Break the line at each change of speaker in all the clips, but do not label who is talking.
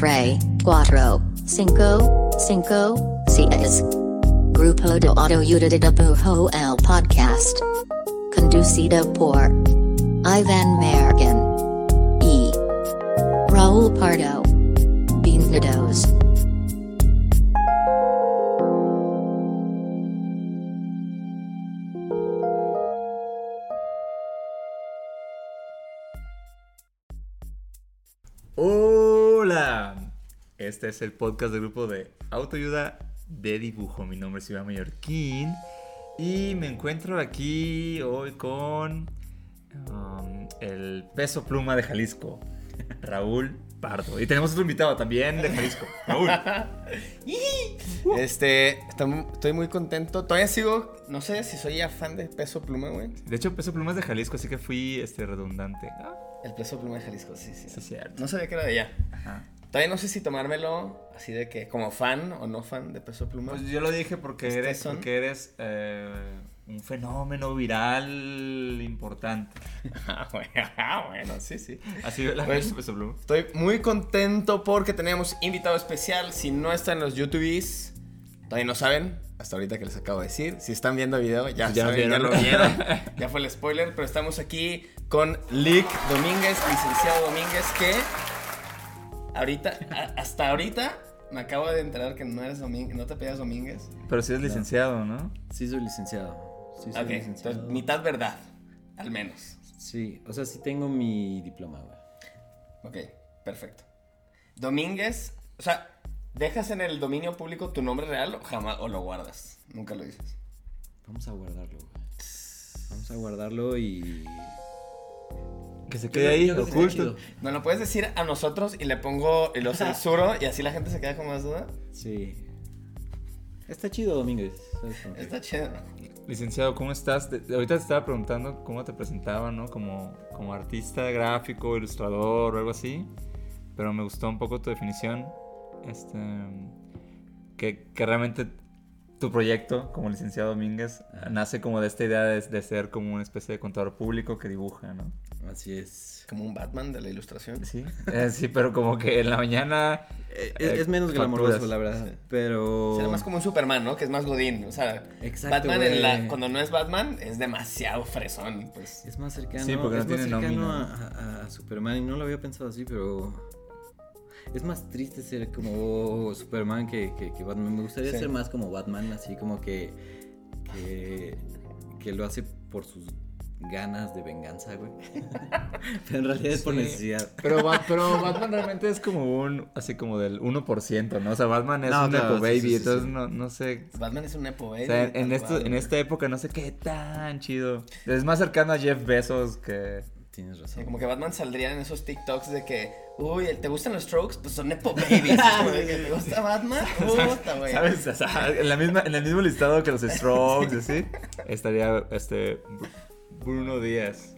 Tre, Cuatro, Cinco, Cinco, Seis. Grupo de Autoayuda de Pujo el Podcast. Conducido por Ivan Mergen. E. Raul Pardo. Bienvenidos.
Este es el podcast del grupo de autoayuda de dibujo. Mi nombre es Iván Mallorquín y me encuentro aquí hoy con um, el peso pluma de Jalisco, Raúl Pardo. Y tenemos otro invitado también de Jalisco, Raúl.
Este, estam- estoy muy contento. Todavía sigo, no sé si soy ya fan de Peso Pluma, güey.
De hecho, peso pluma es de Jalisco, así que fui este, redundante.
El Peso Pluma de Jalisco, sí, sí.
sí, cierto.
No sabía que era de allá.
Ajá.
Todavía no sé si tomármelo así de que como fan o no fan de Peso Pluma.
Pues yo lo dije porque
Este
eres,
son-
porque eres eh, un fenómeno viral importante.
Ah, ah, bueno, sí, sí.
Así la
Pues-
peso pluma.
Estoy muy contento porque tenemos invitado especial. Si no están en los YouTubes, todavía no saben. Hasta ahorita que les acabo de decir. Si están viendo el video, ya,
Ya
saben, ya lo vieron. ya fue el spoiler. Pero estamos aquí con Lick Domínguez, licenciado Domínguez, que ahorita, a- hasta ahorita, me acabo de enterar que no eres Domínguez, no te pedías Domínguez.
Pero sí eres licenciado, ¿no?
Sí, soy licenciado. Sí, soy
Ok,
licenciado.
entonces mitad verdad, al menos.
Sí, o sea, sí tengo mi diploma, güey.
Ok, perfecto. Domínguez, o sea, ¿dejas en el dominio público tu nombre real o jamás o lo guardas? Nunca lo dices.
Vamos a guardarlo, güey. Vamos a guardarlo y.
Que se quede ahí, oculto.
¿No lo puedes decir a nosotros y le pongo y lo censuro y así la gente se queda con más duda?
Sí. Está chido, Domínguez.
Está chido.
Licenciado, ¿cómo estás? Te- ahorita te estaba preguntando cómo te presentaban, ¿no? Como, como artista gráfico, ilustrador o algo así. Pero me gustó un poco tu definición. Este. Que, que realmente tu proyecto como licenciado Domínguez nace como de esta idea de, de ser como una especie de contador público que dibuja, ¿no?
Así es.
Como un Batman de la ilustración.
Sí, eh, sí, pero como que en la mañana.
Eh,
eh,
es, es menos glamoroso, la verdad.
Sí.
Pero.
Será más como un Superman, ¿no? Que es más godín. O sea,
Exacto,
Batman en la- cuando no es Batman es demasiado fresón. Pues.
Es más cercano,
Sí, porque no
es más cercano
nómina,
a, a- a Superman y no lo había pensado así, pero es más triste ser como Superman que, que- que Batman. Me gustaría
Sí.
ser más como Batman, así como que, que que lo hace por sus ganas de venganza, güey. pero en realidad es por necesidad.
Pero, pero Batman realmente es como un, así como del 1%, ¿no? O sea, Batman es
No,
un
claro,
Nepo
sí,
Baby,
sí, sí,
entonces
sí.
No, no sé.
Batman es un Nepo, ¿eh?
O sea, en, esto, en esta época no sé qué tan chido. Es más cercano a Jeff Bezos que...
Tienes
Sí,
razón.
como que Batman saldría en esos TikToks de que, uy, ¿te gustan los strokes? Pues son Nepo Babies. ¿Te gusta Batman? Puta, güey.
¿Sabes? O sea, en, la misma, en el mismo listado que los Strokes, así, estaría este Br- Bruno Díaz.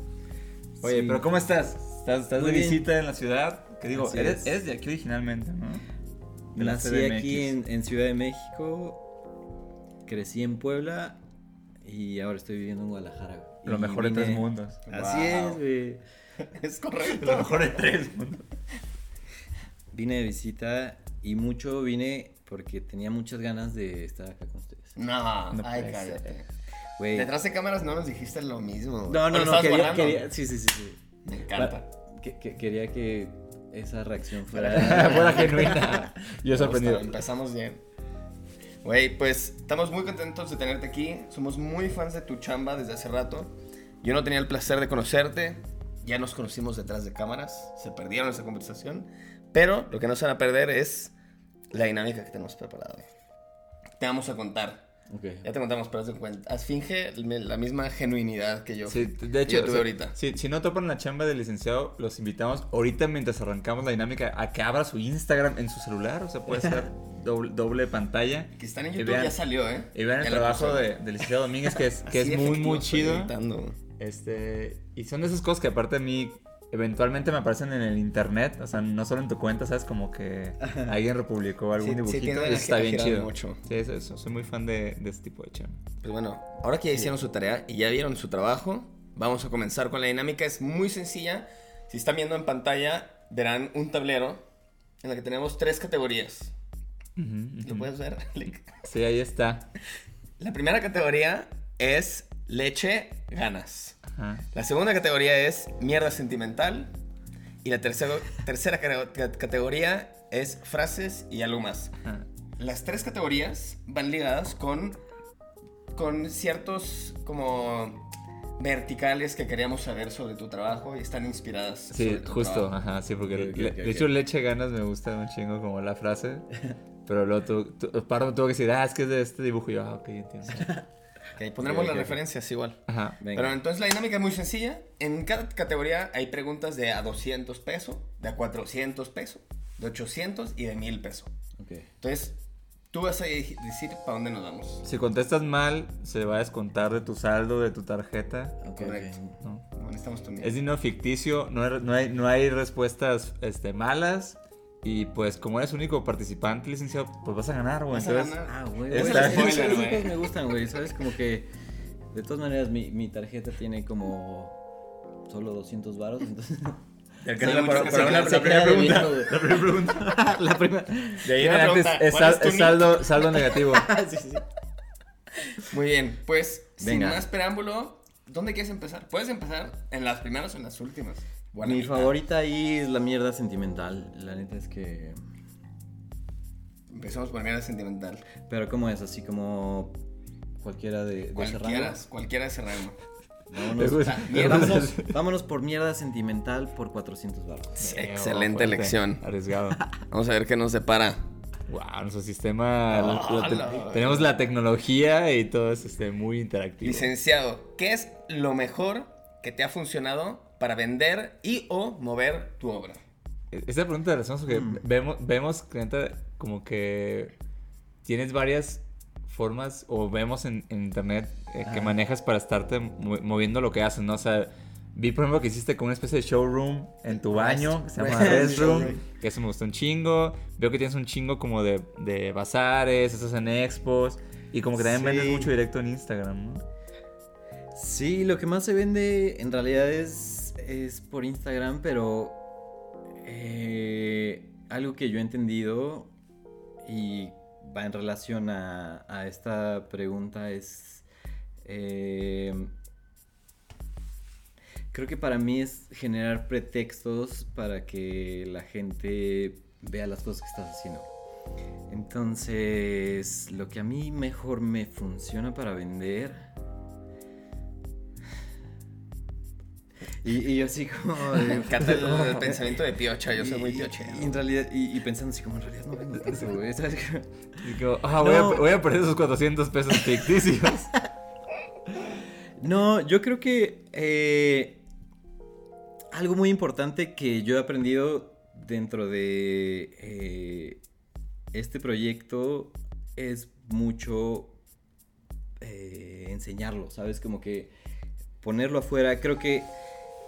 Oye,
Sí.
pero ¿cómo estás? ¿Estás, estás de
bien.
visita en la ciudad? Que digo, eres,
es.
eres de aquí originalmente, ¿no? De
Nací
CDMX.
aquí en, en Ciudad de México, crecí en Puebla y ahora estoy viviendo en Guadalajara.
Lo mejor de tres mundos.
Así
Wow.
es, güey.
Es correcto.
Lo mejor de tres mundos.
Vine de visita y mucho vine porque tenía muchas ganas de estar acá con ustedes.
No,
No
ay, cállate. Detrás de cámaras no nos dijiste lo mismo.
No,
¿O lo
no, no, quería, quería- sí, sí, sí, sí.
Me encanta.
Que- que- quería que esa reacción fuera...
Fuera genuina. Yo sorprendido.
Empezamos bien. Güey, pues estamos muy contentos de tenerte aquí. Somos muy fans de tu chamba desde hace rato. Yo no tenía el placer de conocerte. Ya nos conocimos detrás de cámaras. Se perdieron esa conversación. Pero lo que no se van a perder es la dinámica que tenemos preparada. Te vamos a contar.
Ok.
Ya te contamos, pero haz de cuenta. Finge la misma genuinidad que yo.
Sí, de hecho,
yo
o
tuve
sea,
ahorita.
Si, si no topan la chamba del licenciado, los invitamos ahorita mientras arrancamos la dinámica a que abra su Instagram en su celular. O sea, puede ser doble, doble pantalla.
Que están en YouTube
vean-
ya salió, ¿eh?
Y vean el
Ya
trabajo
puse.
de, del licenciado Domínguez, que es, que es muy, muy chido. Este, y son de esas cosas que aparte a mí eventualmente me aparecen en el internet, o sea, no solo en tu cuenta, ¿sabes? Como que alguien republicó algún
Sí, sí,
dibujito
a
eso está bien chido.
mucho.
Sí, eso, eso, soy muy fan de, de este tipo de chamba.
Pues bueno, ahora que ya hicieron su tarea y ya vieron su trabajo, vamos a comenzar con la dinámica. Es muy sencilla. Si están viendo en pantalla, verán un tablero en la que tenemos tres categorías.
Ujú,
¿Lo
ujú.
puedes ver?
Sí, ahí está.
La primera categoría es leche, ganas.
Ajá.
La segunda categoría es mierda sentimental. Y la tercera, tercera ca- ca- categoría es frases y algo más.
Ajá.
Las tres categorías van ligadas con, con ciertos como verticales que queríamos saber sobre tu trabajo y están inspiradas.
Sí,
sobre tu
justo,
trabajo.
ajá, sí, porque
Ok, ok,
le-
ok,
de hecho leche ganas me gusta un chingo como la frase. Pero luego tú, tú, Pardo tuvo que decir, ah, es que es de este dibujo. Y yo, ah, ok, entiendo.
Ok, pondremos
Ok,
las referencias igual.
Ajá.
Venga.
Pero entonces la dinámica es muy sencilla. En cada categoría hay preguntas de a 200 pesos, de a 400 pesos, de 800 y de 1000 pesos.
Ok.
Entonces, tú vas a de- decir para dónde nos vamos.
Si contestas mal, se va a descontar de tu saldo, de tu tarjeta.
Ok,
Correcto.
¿no?
Bueno, necesitamos tu miedo.
Es dinero ficticio, no hay, no hay, no hay respuestas este, malas. Y pues como eres único participante, licenciado, pues vas a ganar, güey.
Vas a
Entonces,
ganar.
Ah, güey. Esas-
Spoiler, güey.
me gustan, güey. ¿Sabes? Como que. De todas maneras, mi, mi tarjeta tiene como. Solo 200 varos, entonces.
La, primera pregunta. La primera pregunta.
la primera.
De ahí
es,
¿cuál
sal-
es
saldo, saldo negativo.
sí, sí.
Muy bien, pues
Venga.
sin más preámbulo, ¿dónde quieres empezar? Puedes empezar en las primeras o en las últimas.
Mi
mitad.
favorita ahí es la mierda sentimental. La neta es que.
Empecemos por mierda sentimental.
Pero, ¿cómo es? Así como. Cualquiera de,
Cualquiera, cualquiera de
gusta-
Vámonos, vámonos, vámonos por mierda sentimental por 400 baros.
Excelente
fuerte,
elección.
Arriesgado.
Vamos a ver qué nos depara.
Wow, nuestro sistema.
Hola.
tenemos la tecnología y todo es este, muy interactivo.
Licenciado, ¿qué es lo mejor que te ha funcionado para vender y o mover tu obra?
Esta pregunta la hacemos porque
Mm.
vemos, vemos que como que tienes varias formas o vemos en, en internet eh, que
Ah.
manejas para estarte mo- moviendo lo que haces, ¿no? O sea, vi por ejemplo que hiciste como una especie de showroom en tu baño, que se llama Restroom, que eso me gustó un chingo. Veo que tienes un chingo como de, de bazares, estás en expos y como que también
Sí.
vendes mucho directo en Instagram, ¿no?
Sí, lo que más se vende en realidad es, es por Instagram, pero eh, algo que yo he entendido y va en relación a, esta pregunta es... eh, creo que para mí es generar pretextos para que la gente vea las cosas que estás haciendo. Entonces, lo que a mí mejor me funciona para vender Y, y yo así como...
Me encanta el, el pensamiento de piocha, yo soy muy piochero.
y en realidad, y, pensando así como en realidad no vendo tanto, güey. ¿sabes?
Como, ah, voy,
No.
a, voy a perder esos 400 pesos ficticios.
No, yo creo que eh, algo muy importante que yo he aprendido dentro de eh, este proyecto es mucho eh, enseñarlo, ¿sabes? Como que ponerlo afuera. Creo que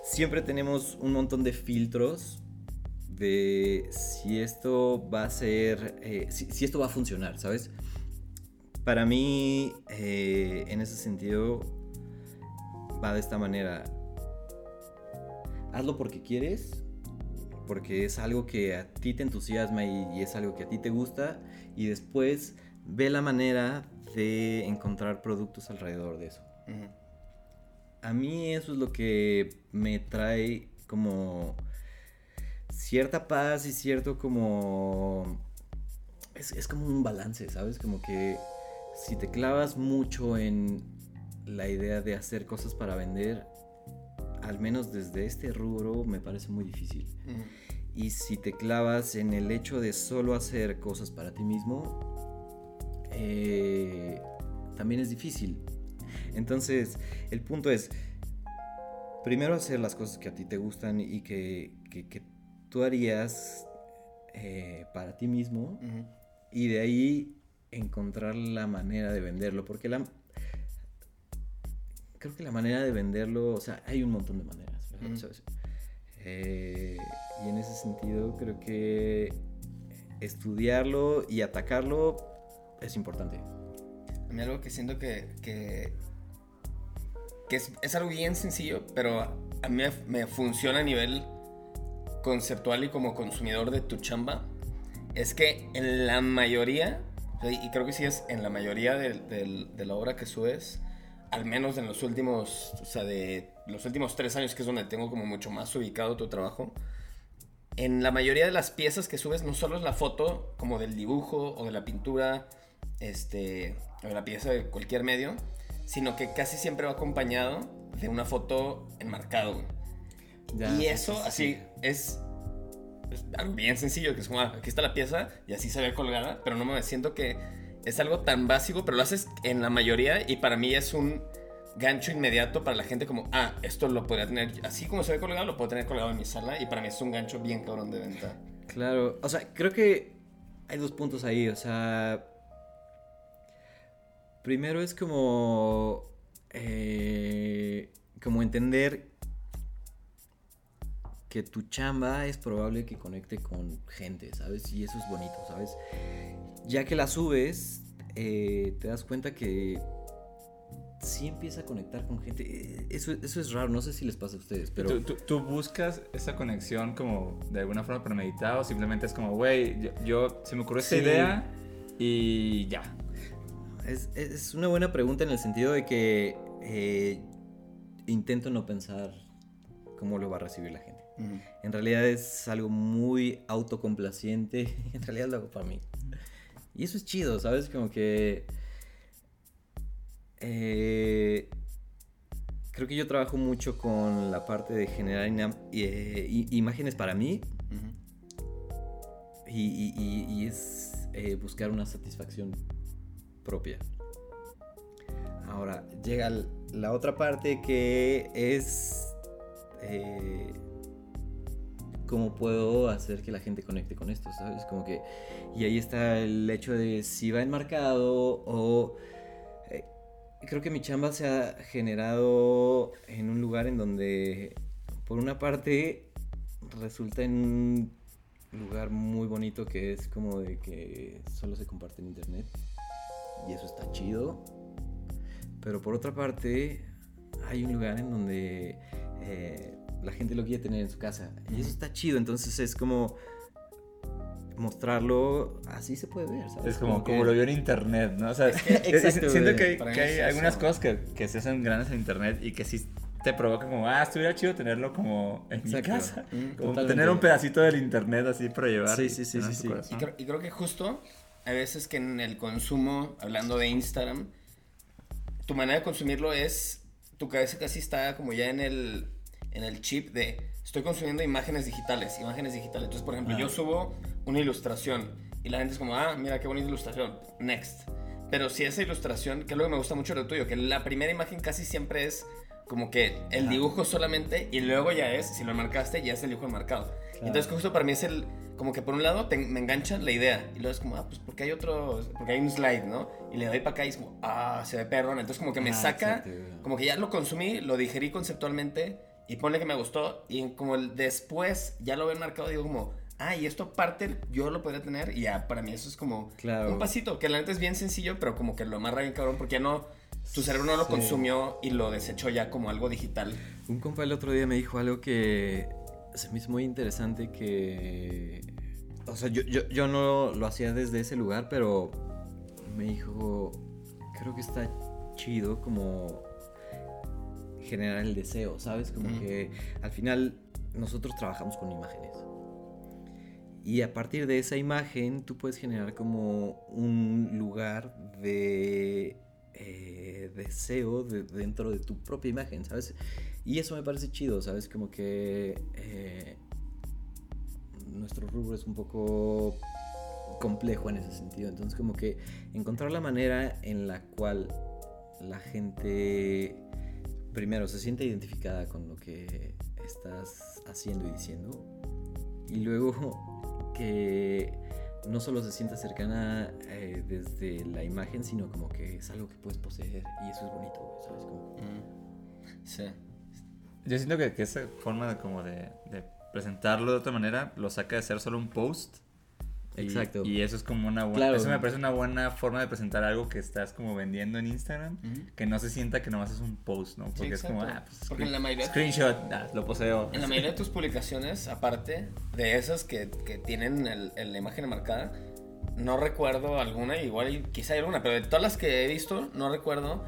siempre tenemos un montón de filtros de si esto va a ser, eh, si, esto va a funcionar, ¿sabes? Para mí, eh, en ese sentido, va de esta manera. Hazlo porque quieres, porque es algo que a ti te entusiasma y, es algo que a ti te gusta, y después ve la manera de encontrar productos alrededor de eso.
Ujú.
A mí eso es lo que me trae como cierta paz y cierto como... Es, es como un balance, ¿sabes? Como que si te clavas mucho en la idea de hacer cosas para vender, al menos desde este rubro me parece muy difícil. Y si te clavas en el hecho de solo hacer cosas para ti mismo, eh, también es difícil. Entonces, el punto es, primero hacer las cosas que a ti te gustan y que, que- que tú harías eh, para ti mismo y de ahí encontrar la manera de venderlo, porque la... Creo que la manera de venderlo, o sea, hay un montón de maneras. Eh, y en ese sentido creo que estudiarlo y atacarlo es importante.
A mí algo que siento que, que, que es, es algo bien sencillo, pero a mí me, funciona a nivel conceptual y como consumidor de tu chamba, es que en la mayoría, y creo que sí es en la mayoría del- del- de la obra que subes, al menos en los últimos, o sea, de los últimos tres años, que es donde tengo como mucho más ubicado tu trabajo, en la mayoría de las piezas que subes no solo es la foto como del dibujo o de la pintura, este, o de la pieza de cualquier medio, sino que casi siempre va acompañado de una foto enmarcado.
Ya,
y eso
sí, sí,
así
sí.
es, es algo bien sencillo, que es como, ah, aquí está la pieza y así se ve colgada, pero no me siento que es algo tan básico, pero lo haces en la mayoría y para mí es un gancho inmediato para la gente como, ah, esto lo podría tener, así como se ve colgado, lo puedo tener colgado en mi sala y para mí es un gancho bien cabrón de venta.
Claro, o sea, creo que hay dos puntos ahí, o sea, primero es como, eh, como entender que tu chamba es probable que conecte con gente, ¿sabes? Y eso es bonito, ¿sabes? Ya que la subes, eh, te das cuenta que sí empieza a conectar con gente. Eh, Eso, eso es raro, no sé si les pasa a ustedes, pero...
¿Tú, tú, tú buscas esa conexión como de alguna forma premeditada o simplemente es como, güey, yo, yo- se me ocurrió esta idea y ya.
Es, es una buena pregunta en el sentido de que eh, intento no pensar cómo lo va a recibir la gente. En realidad es algo muy autocomplaciente. En realidad lo hago para mí. Y eso es chido, ¿sabes? Como que... eh, creo que yo trabajo mucho con la parte de generar eh, imágenes para mí. Y, y- y- y es eh, buscar una satisfacción propia. Ahora, llega la otra parte que es eh, cómo puedo hacer que la gente conecte con esto, ¿sabes? Como que, y ahí está el hecho de si va enmarcado o... eh, creo que mi chamba se ha generado en un lugar en donde, por una parte, resulta en un lugar muy bonito que es como de que solo se comparte en internet y eso está chido. Pero por otra parte, hay un lugar en donde eh, la gente lo quiere tener en su casa y eso está chido. Entonces es como mostrarlo así se puede ver, ¿sabes?
Es como,
que-
como lo vio en internet, ¿no? O sea,
Exacto,
siento que, que hay algunas cosas que, que se hacen grandes en internet y que sí te provocan como, ah, estuviera chido tenerlo como en
Exacto.
mi casa.
Mm,
Como tener un pedacito del internet así para llevar.
Sí, sí, sí, sí, sí.
Y creo, y creo que justo hay veces que en el consumo, hablando de Instagram, tu manera de consumirlo es, tu cabeza casi está como ya en el, en el chip de, estoy consumiendo imágenes digitales, imágenes digitales. Entonces, por ejemplo,
Ah.
yo subo una ilustración y la gente es como, ah, mira qué bonita ilustración, next. Pero si esa ilustración, que es lo que me gusta mucho de lo tuyo, que la primera imagen casi siempre es como que el dibujo solamente y luego ya es, si lo marcaste, ya es el dibujo enmarcado.
Claro.
Entonces justo para mí es el, como que por un lado te- me engancha la idea y luego es como, ah, pues porque hay otro, porque hay un slide, ¿no? Y le doy para acá y es como, ah, se ve perrón. Entonces como que me
Ah,
saca,
exacto,
como que ya lo consumí, lo digerí conceptualmente y pone que me gustó y como el después ya lo veo marcado digo como, ah, y esto aparte yo lo podría tener y ya para mí eso es como
Claro.
un pasito, que la neta es bien sencillo, pero como que lo amarra bien cabrón porque ya no, tu cerebro no lo
Sí.
consumió y lo desechó ya como algo digital.
Un compa el otro día me dijo algo que se me hizo muy interesante que... O sea, yo, yo, yo no lo hacía desde ese lugar, pero me dijo, creo que está chido como generar el deseo, ¿sabes? Como que al final nosotros trabajamos con imágenes. Y a partir de esa imagen tú puedes generar como un lugar de eh, deseo de- dentro de tu propia imagen, ¿sabes? Y eso me parece chido, ¿sabes? Como que eh, nuestro rubro es un poco complejo en ese sentido. Entonces como que encontrar la manera en la cual la gente primero se siente identificada con lo que estás haciendo y diciendo y luego que no solo se sienta cercana eh, desde la imagen sino como que es algo que puedes poseer y eso es bonito sabes como
Sí.
Yo siento que, que esa forma de, como de, de presentarlo de otra manera lo saca de ser solo un post Y-
Exacto.
Y, eso es como una buena.
Claro.
Eso me parece una buena forma de presentar algo que estás como vendiendo en Instagram.
Ujú.
Que no se sienta que nomás es un post, ¿no? Porque es como, ah, pues.
Porque en la mayoría-
Screenshot, ah, lo poseo.
En la mayoría de tus publicaciones, aparte de esas que, que tienen el- el- la imagen marcada, no recuerdo alguna, igual quizá hay alguna, pero de todas las que he visto, no recuerdo.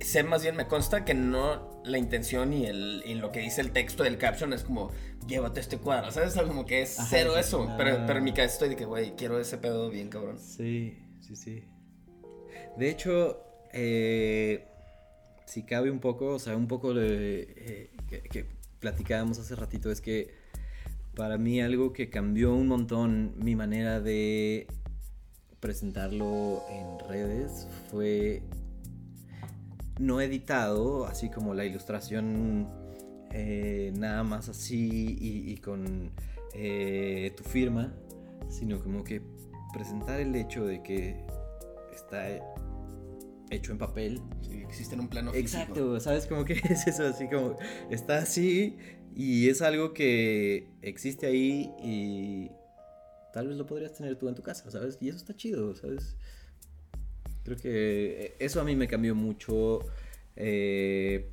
Sé más bien, me consta que no la intención y, el, y lo que dice el texto del caption es como, llévate este cuadro, ¿sabes? Como que es
Ajá,
cero
sí,
eso,
ah.
pero, pero en mi cabeza estoy de que, güey, quiero ese pedo bien cabrón.
Sí, sí, sí. De hecho, eh, si cabe un poco, o sea, un poco de, eh, que, que platicábamos hace ratito, es que para mí algo que cambió un montón mi manera de presentarlo en redes fue no editado, así como la ilustración eh, nada más así y, y con eh, tu firma, sino como que presentar el hecho de que está hecho en papel.
Sí, existe en un plano físico.
Exacto, ¿sabes? Como que es eso, así como está así y es algo que existe ahí y tal vez lo podrías tener tú en tu casa, ¿sabes? Y eso está chido, ¿sabes? Creo que eso a mí me cambió mucho. eh,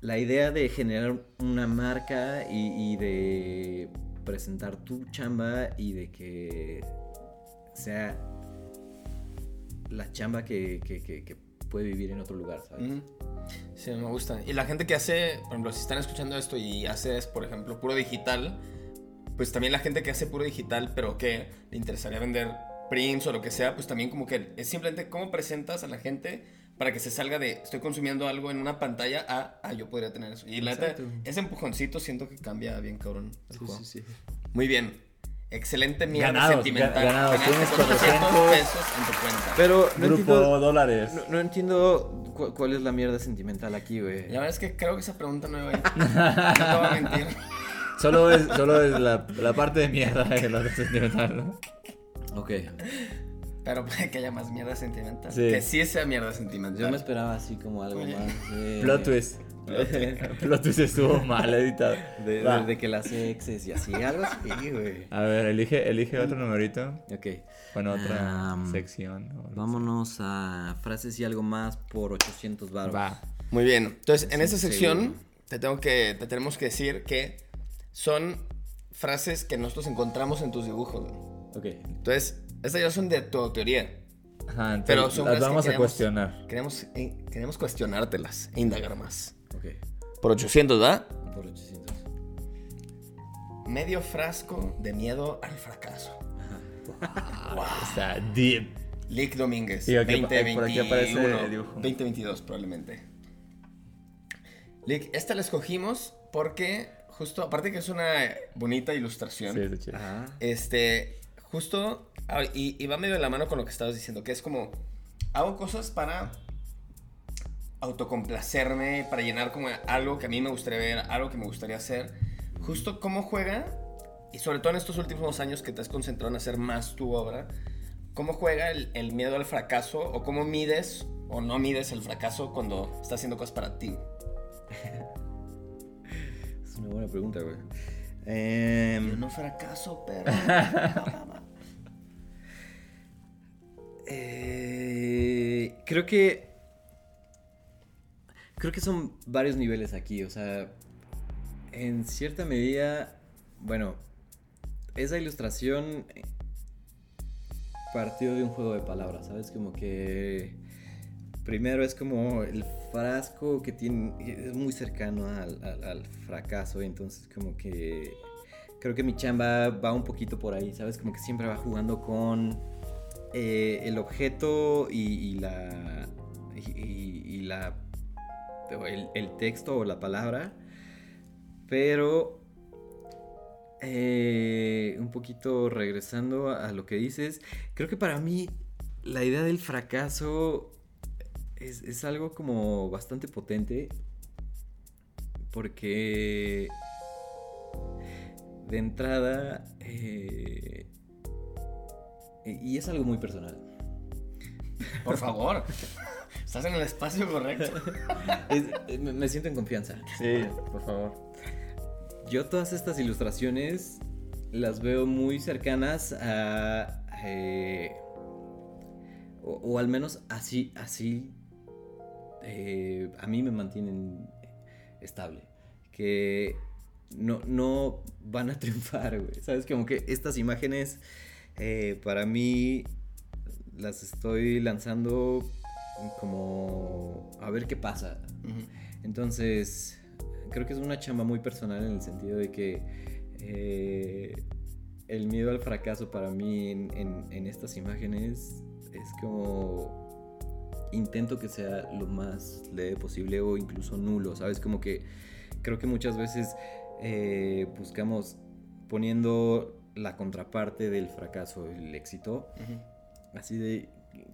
la idea de generar una marca y, de presentar tu chamba y de que sea la chamba que, que- puede vivir en otro lugar, ¿sabes?
Sí, me gusta. Y la gente que hace, por ejemplo, si están escuchando esto y haces, por ejemplo, puro digital, pues también la gente que hace puro digital, pero que le interesaría vender prints o lo que sea, pues también como que es simplemente cómo presentas a la gente para que se salga de estoy consumiendo algo en una pantalla a, ah, yo podría tener eso. Y la neta, ese empujoncito siento que cambia bien cabrón el
Sí,
juego.
sí, sí.
Muy bien. Excelente mierda
Ganados,
sentimental.
ga- ganados. Tienes
400
400
pesos en tu cuenta.
Pero no
Grupo
entiendo,
dólares.
no, no entiendo cu- cuál es la mierda sentimental aquí, güey.
La verdad es que creo que esa pregunta no iba a ir. No te voy a mentir.
Solo es, solo es la, la parte de mierda de lo sentimental, ¿no?
Ok.
Pero puede que haya más mierda sentimental.
Sí.
Que sí sea mierda sentimental.
Yo me esperaba así como algo
Oye.
más de...
Plot twist. Plot twist estuvo mal editado.
De,
Va.
de- de que las exes y así, algo así, güey.
A ver, elige, elige otro numerito.
Ok.
Bueno, otra sección.
Vámonos a frases y algo más por 800 baros.
Va.
Muy bien. Entonces, en esta sección te tengo que te tenemos que decir que son frases que nosotros encontramos en tus dibujos.
Ok.
Entonces, estas ya son de tu teoría.
Ajá, entonces
Pero son
las
frases que
vamos a cuestionar.
Queremos, queremos cuestionártelas e indagar más.
Ok.
Por 800, ¿verdad?
Por 800.
Medio frasco de miedo al fracaso.
Está deep.
Lick Domínguez.
Sí, aquí- por aquí
2021,
aparece el dibujo.
2022 probablemente. Lick, esta la escogimos porque justo, aparte que es una bonita ilustración,
Sí.
Ajá.
este, justo, y, y va medio de la mano con lo que estabas diciendo, que es como, hago cosas para autocomplacerme, para llenar como algo que a mí me gustaría ver, algo que me gustaría hacer. Justo cómo juega, y sobre todo en estos últimos años que te has concentrado en hacer más tu obra, cómo juega el, el miedo al fracaso o cómo mides o no mides el fracaso cuando estás haciendo cosas para ti.
Es una buena pregunta, güey. Em,
Yo no fracaso, pero...
Eh, creo que. Creo que son varios niveles aquí. O sea, en cierta medida. Bueno, esa ilustración eh, partió de un juego de palabras, ¿sabes? Como que. Primero es como el frasco que tiene. Es muy cercano al, al- fracaso. Entonces, como que. Creo que mi chamba va un poquito por ahí, ¿sabes? Como que siempre va jugando con eh, el objeto y, la. Y, la. El, texto o la palabra. Pero. eh, un poquito regresando a lo que dices. Creo que para mí. La idea del fracaso. Es, es algo como bastante potente. Porque. De entrada. eh, y es algo muy personal.
Por favor, estás en el espacio correcto.
Es- eh, me, me siento en confianza.
Sí, por favor.
Yo todas estas ilustraciones las veo muy cercanas a... eh, o, o al menos así, así, eh, a mí me mantienen estable. Que no, no van a triunfar, güey. ¿Sabes? Como que estas imágenes, eh, para mí, las estoy lanzando como a ver qué pasa. Entonces, creo que es una chamba muy personal en el sentido de que eh, el miedo al fracaso para mí en, en- en estas imágenes es como intento que sea lo más leve posible o incluso nulo, ¿sabes? Como que creo que muchas veces eh, buscamos poniendo la contraparte del fracaso, el éxito, así de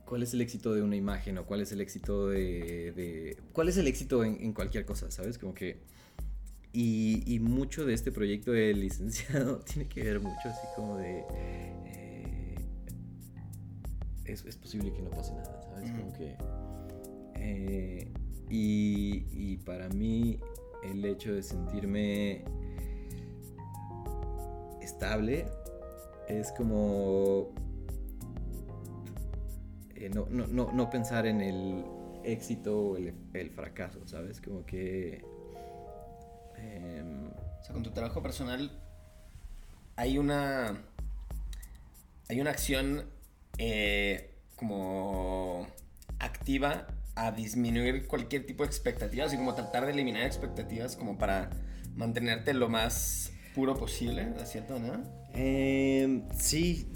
cuál es el éxito de una imagen o cuál es el éxito de, de- cuál es el éxito en, en cualquier cosa, ¿sabes? Como que y, y mucho de este proyecto de licenciado tiene que ver mucho así como de eh, es, es posible que no pase nada,
Ujú.
Como que eh, y, y para mí el hecho de sentirme estable es como eh, no, no, no, no pensar en el éxito o el, el fracaso, ¿sabes? Como que... em,
O sea, con tu trabajo personal hay una. Hay una acción eh, como activa a disminuir cualquier tipo de expectativas y como tratar de eliminar expectativas como para mantenerte lo más puro posible, cierta manera.
Em, sí,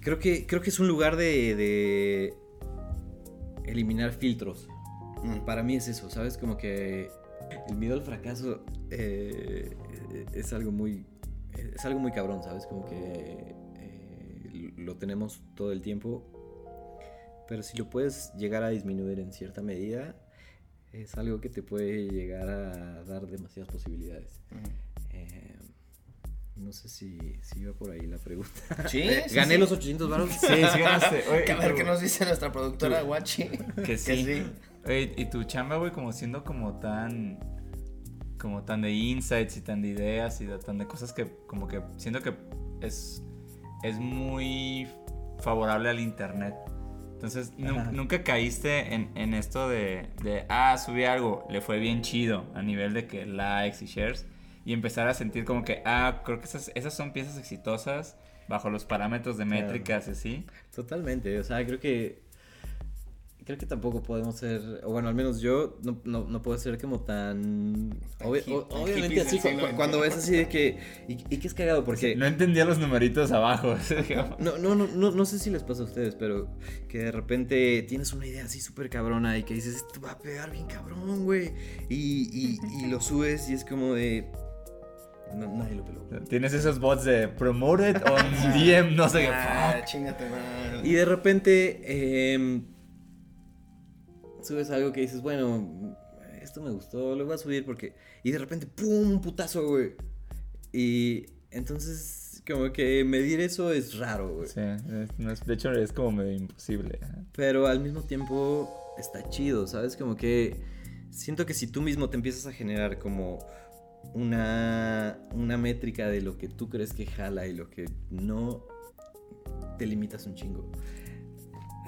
creo que, creo que es un lugar de, de eliminar filtros.
Mm.
Para mí es eso, ¿sabes? Como que el miedo al fracaso eh, es algo muy es algo muy cabrón, ¿sabes? Como que eh, lo tenemos todo el tiempo, pero si lo puedes llegar a disminuir en cierta medida, es algo que te puede llegar a dar demasiadas posibilidades. Eh, no sé si, si iba por ahí la pregunta.
Sí, sí,
¿Gané
sí.
los 800 baros?
Sí, sí ganaste. Oye,
Que a ver qué nos dice nuestra productora Guachi.
Que sí. Oye, y tu chamba, güey, como siendo como tan. Como tan de insights y tan de ideas y de, tan de cosas que, como que siento que es. Es muy favorable al internet. Entonces,
Ajá.
nunca caíste en, en esto de, de, ah, subí algo, le fue bien chido a nivel de que likes y shares. Y empezar a sentir como que, ah, creo que esas, esas son piezas exitosas bajo los parámetros de
Claro.
métricas y así.
Totalmente, o sea, creo que creo que tampoco podemos ser, o bueno, al menos yo no, no, no puedo ser como tan,
Tan
obvi-
hip-
o-
tan
obviamente así cu- cuando ves así de que y, y que es cagado porque
No entendía los numeritos abajo.
no, no, no, no, no sé si les pasa a ustedes, pero que de repente tienes una idea así súper cabrona y que dices, esto va a pegar bien cabrón, güey. Y, y, y lo subes y es como de... no- nadie lo peló.
Tienes esos bots de promoted on DM, no sé qué.
Ah, chingate, man.
Y de repente em, subes algo que dices, bueno, esto me gustó, lo voy a subir porque... Y de repente, ¡pum! Un putazo, güey. Y entonces, como que medir eso es raro, güey.
Sí, es- no es- de hecho es como medio imposible.
Pero al mismo tiempo está chido, ¿sabes? Como que siento que si tú mismo te empiezas a generar como una, una métrica de lo que tú crees que jala y lo que no, te limitas un chingo.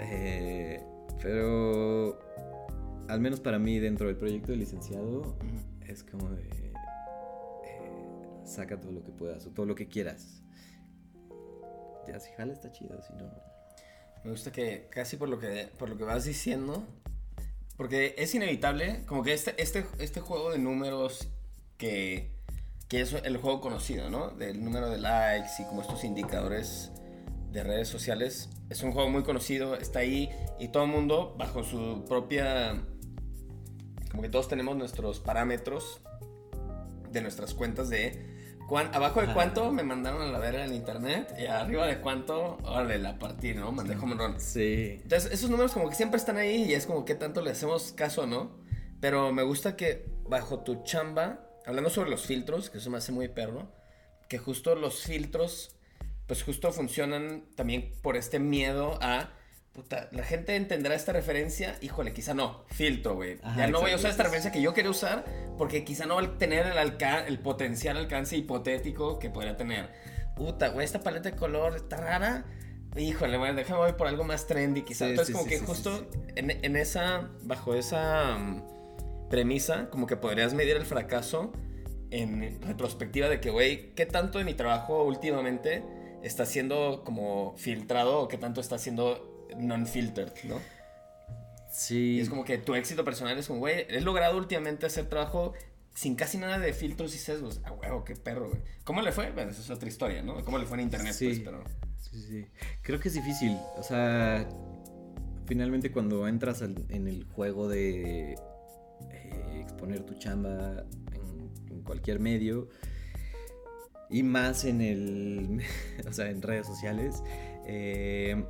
Eh, pero al menos para mí dentro del proyecto de licenciado es como de... eh, saca todo lo que puedas o todo lo que quieras. Ya si jala está chido, si no...
Me gusta que casi por lo que, por lo que vas diciendo, porque es inevitable, como que este, este, este juego de números que, que es el juego conocido, ¿no? Del número de likes y como estos indicadores de redes sociales, es un juego muy conocido, está ahí y todo el mundo bajo su propia, como que todos tenemos nuestros parámetros de nuestras cuentas de cuán- abajo de cuánto me mandaron a la verga en internet y arriba de cuánto, órale, la partí, ¿no? Mandé home run.
Sí.
Entonces, esos números como que siempre están ahí y es como que tanto le hacemos caso o no. Pero me gusta que bajo tu chamba, hablando sobre los filtros, que eso me hace muy perro, que justo los filtros, pues justo funcionan también por este miedo a, puta, la gente entenderá esta referencia, híjole, quizá no, filtro, güey. Ya no voy a usar esta referencia que yo quería usar porque quizá no va a tener el, alca- el potencial alcance hipotético que podría tener. puta, güey, esta paleta de color está rara. Híjole, bueno, déjame voy por algo más trendy quizás.
Sí,
Entonces,
sí,
como
sí,
que justo en esa, bajo esa mm, premisa, como que podrías medir el fracaso en retrospectiva de que, güey, ¿qué tanto de mi trabajo últimamente está siendo como filtrado o qué tanto está siendo non-filtered, ¿no?
Sí.
Y es como que tu éxito personal es como, güey, he logrado últimamente hacer trabajo sin casi nada de filtros y sesgos. Ah, huevo, qué perro, güey. ¿Cómo le fue? Bueno, esa es otra historia, ¿no? ¿Cómo le fue en internet,
Sí.
pues? Pero...
Sí, sí. Creo que es difícil. O sea, finalmente cuando entras al- en el juego de eh, exponer tu chamba en, en cualquier medio y más en el, o sea, en redes sociales, eh,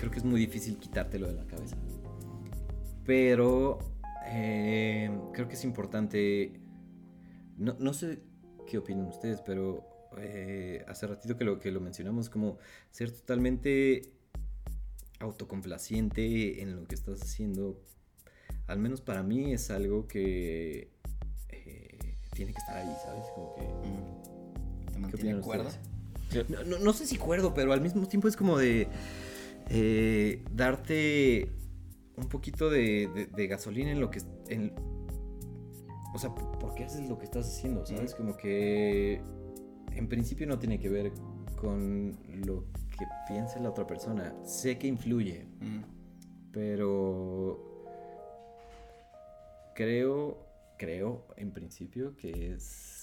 creo que es muy difícil quitártelo de la cabeza. Pero eh, creo que es importante. No, no sé qué opinan ustedes, pero eh, hace ratito que lo, que lo mencionamos, como ser totalmente autocomplaciente en lo que estás haciendo, al menos para mí es algo que eh, tiene que estar ahí, ¿sabes? Como que...
mm, ¿Te
¿Qué
mantiene
opinan
cuerda?
ustedes? No, no- no sé si cuerdo, pero al mismo tiempo es como de eh, darte un poquito de, de- de gasolina en lo que... En, o sea, ¿por qué haces lo que estás haciendo? ¿Sabes? Como que en principio no tiene que ver con lo que piense la otra persona. Sé que influye,
Mm.
pero creo, creo en principio que es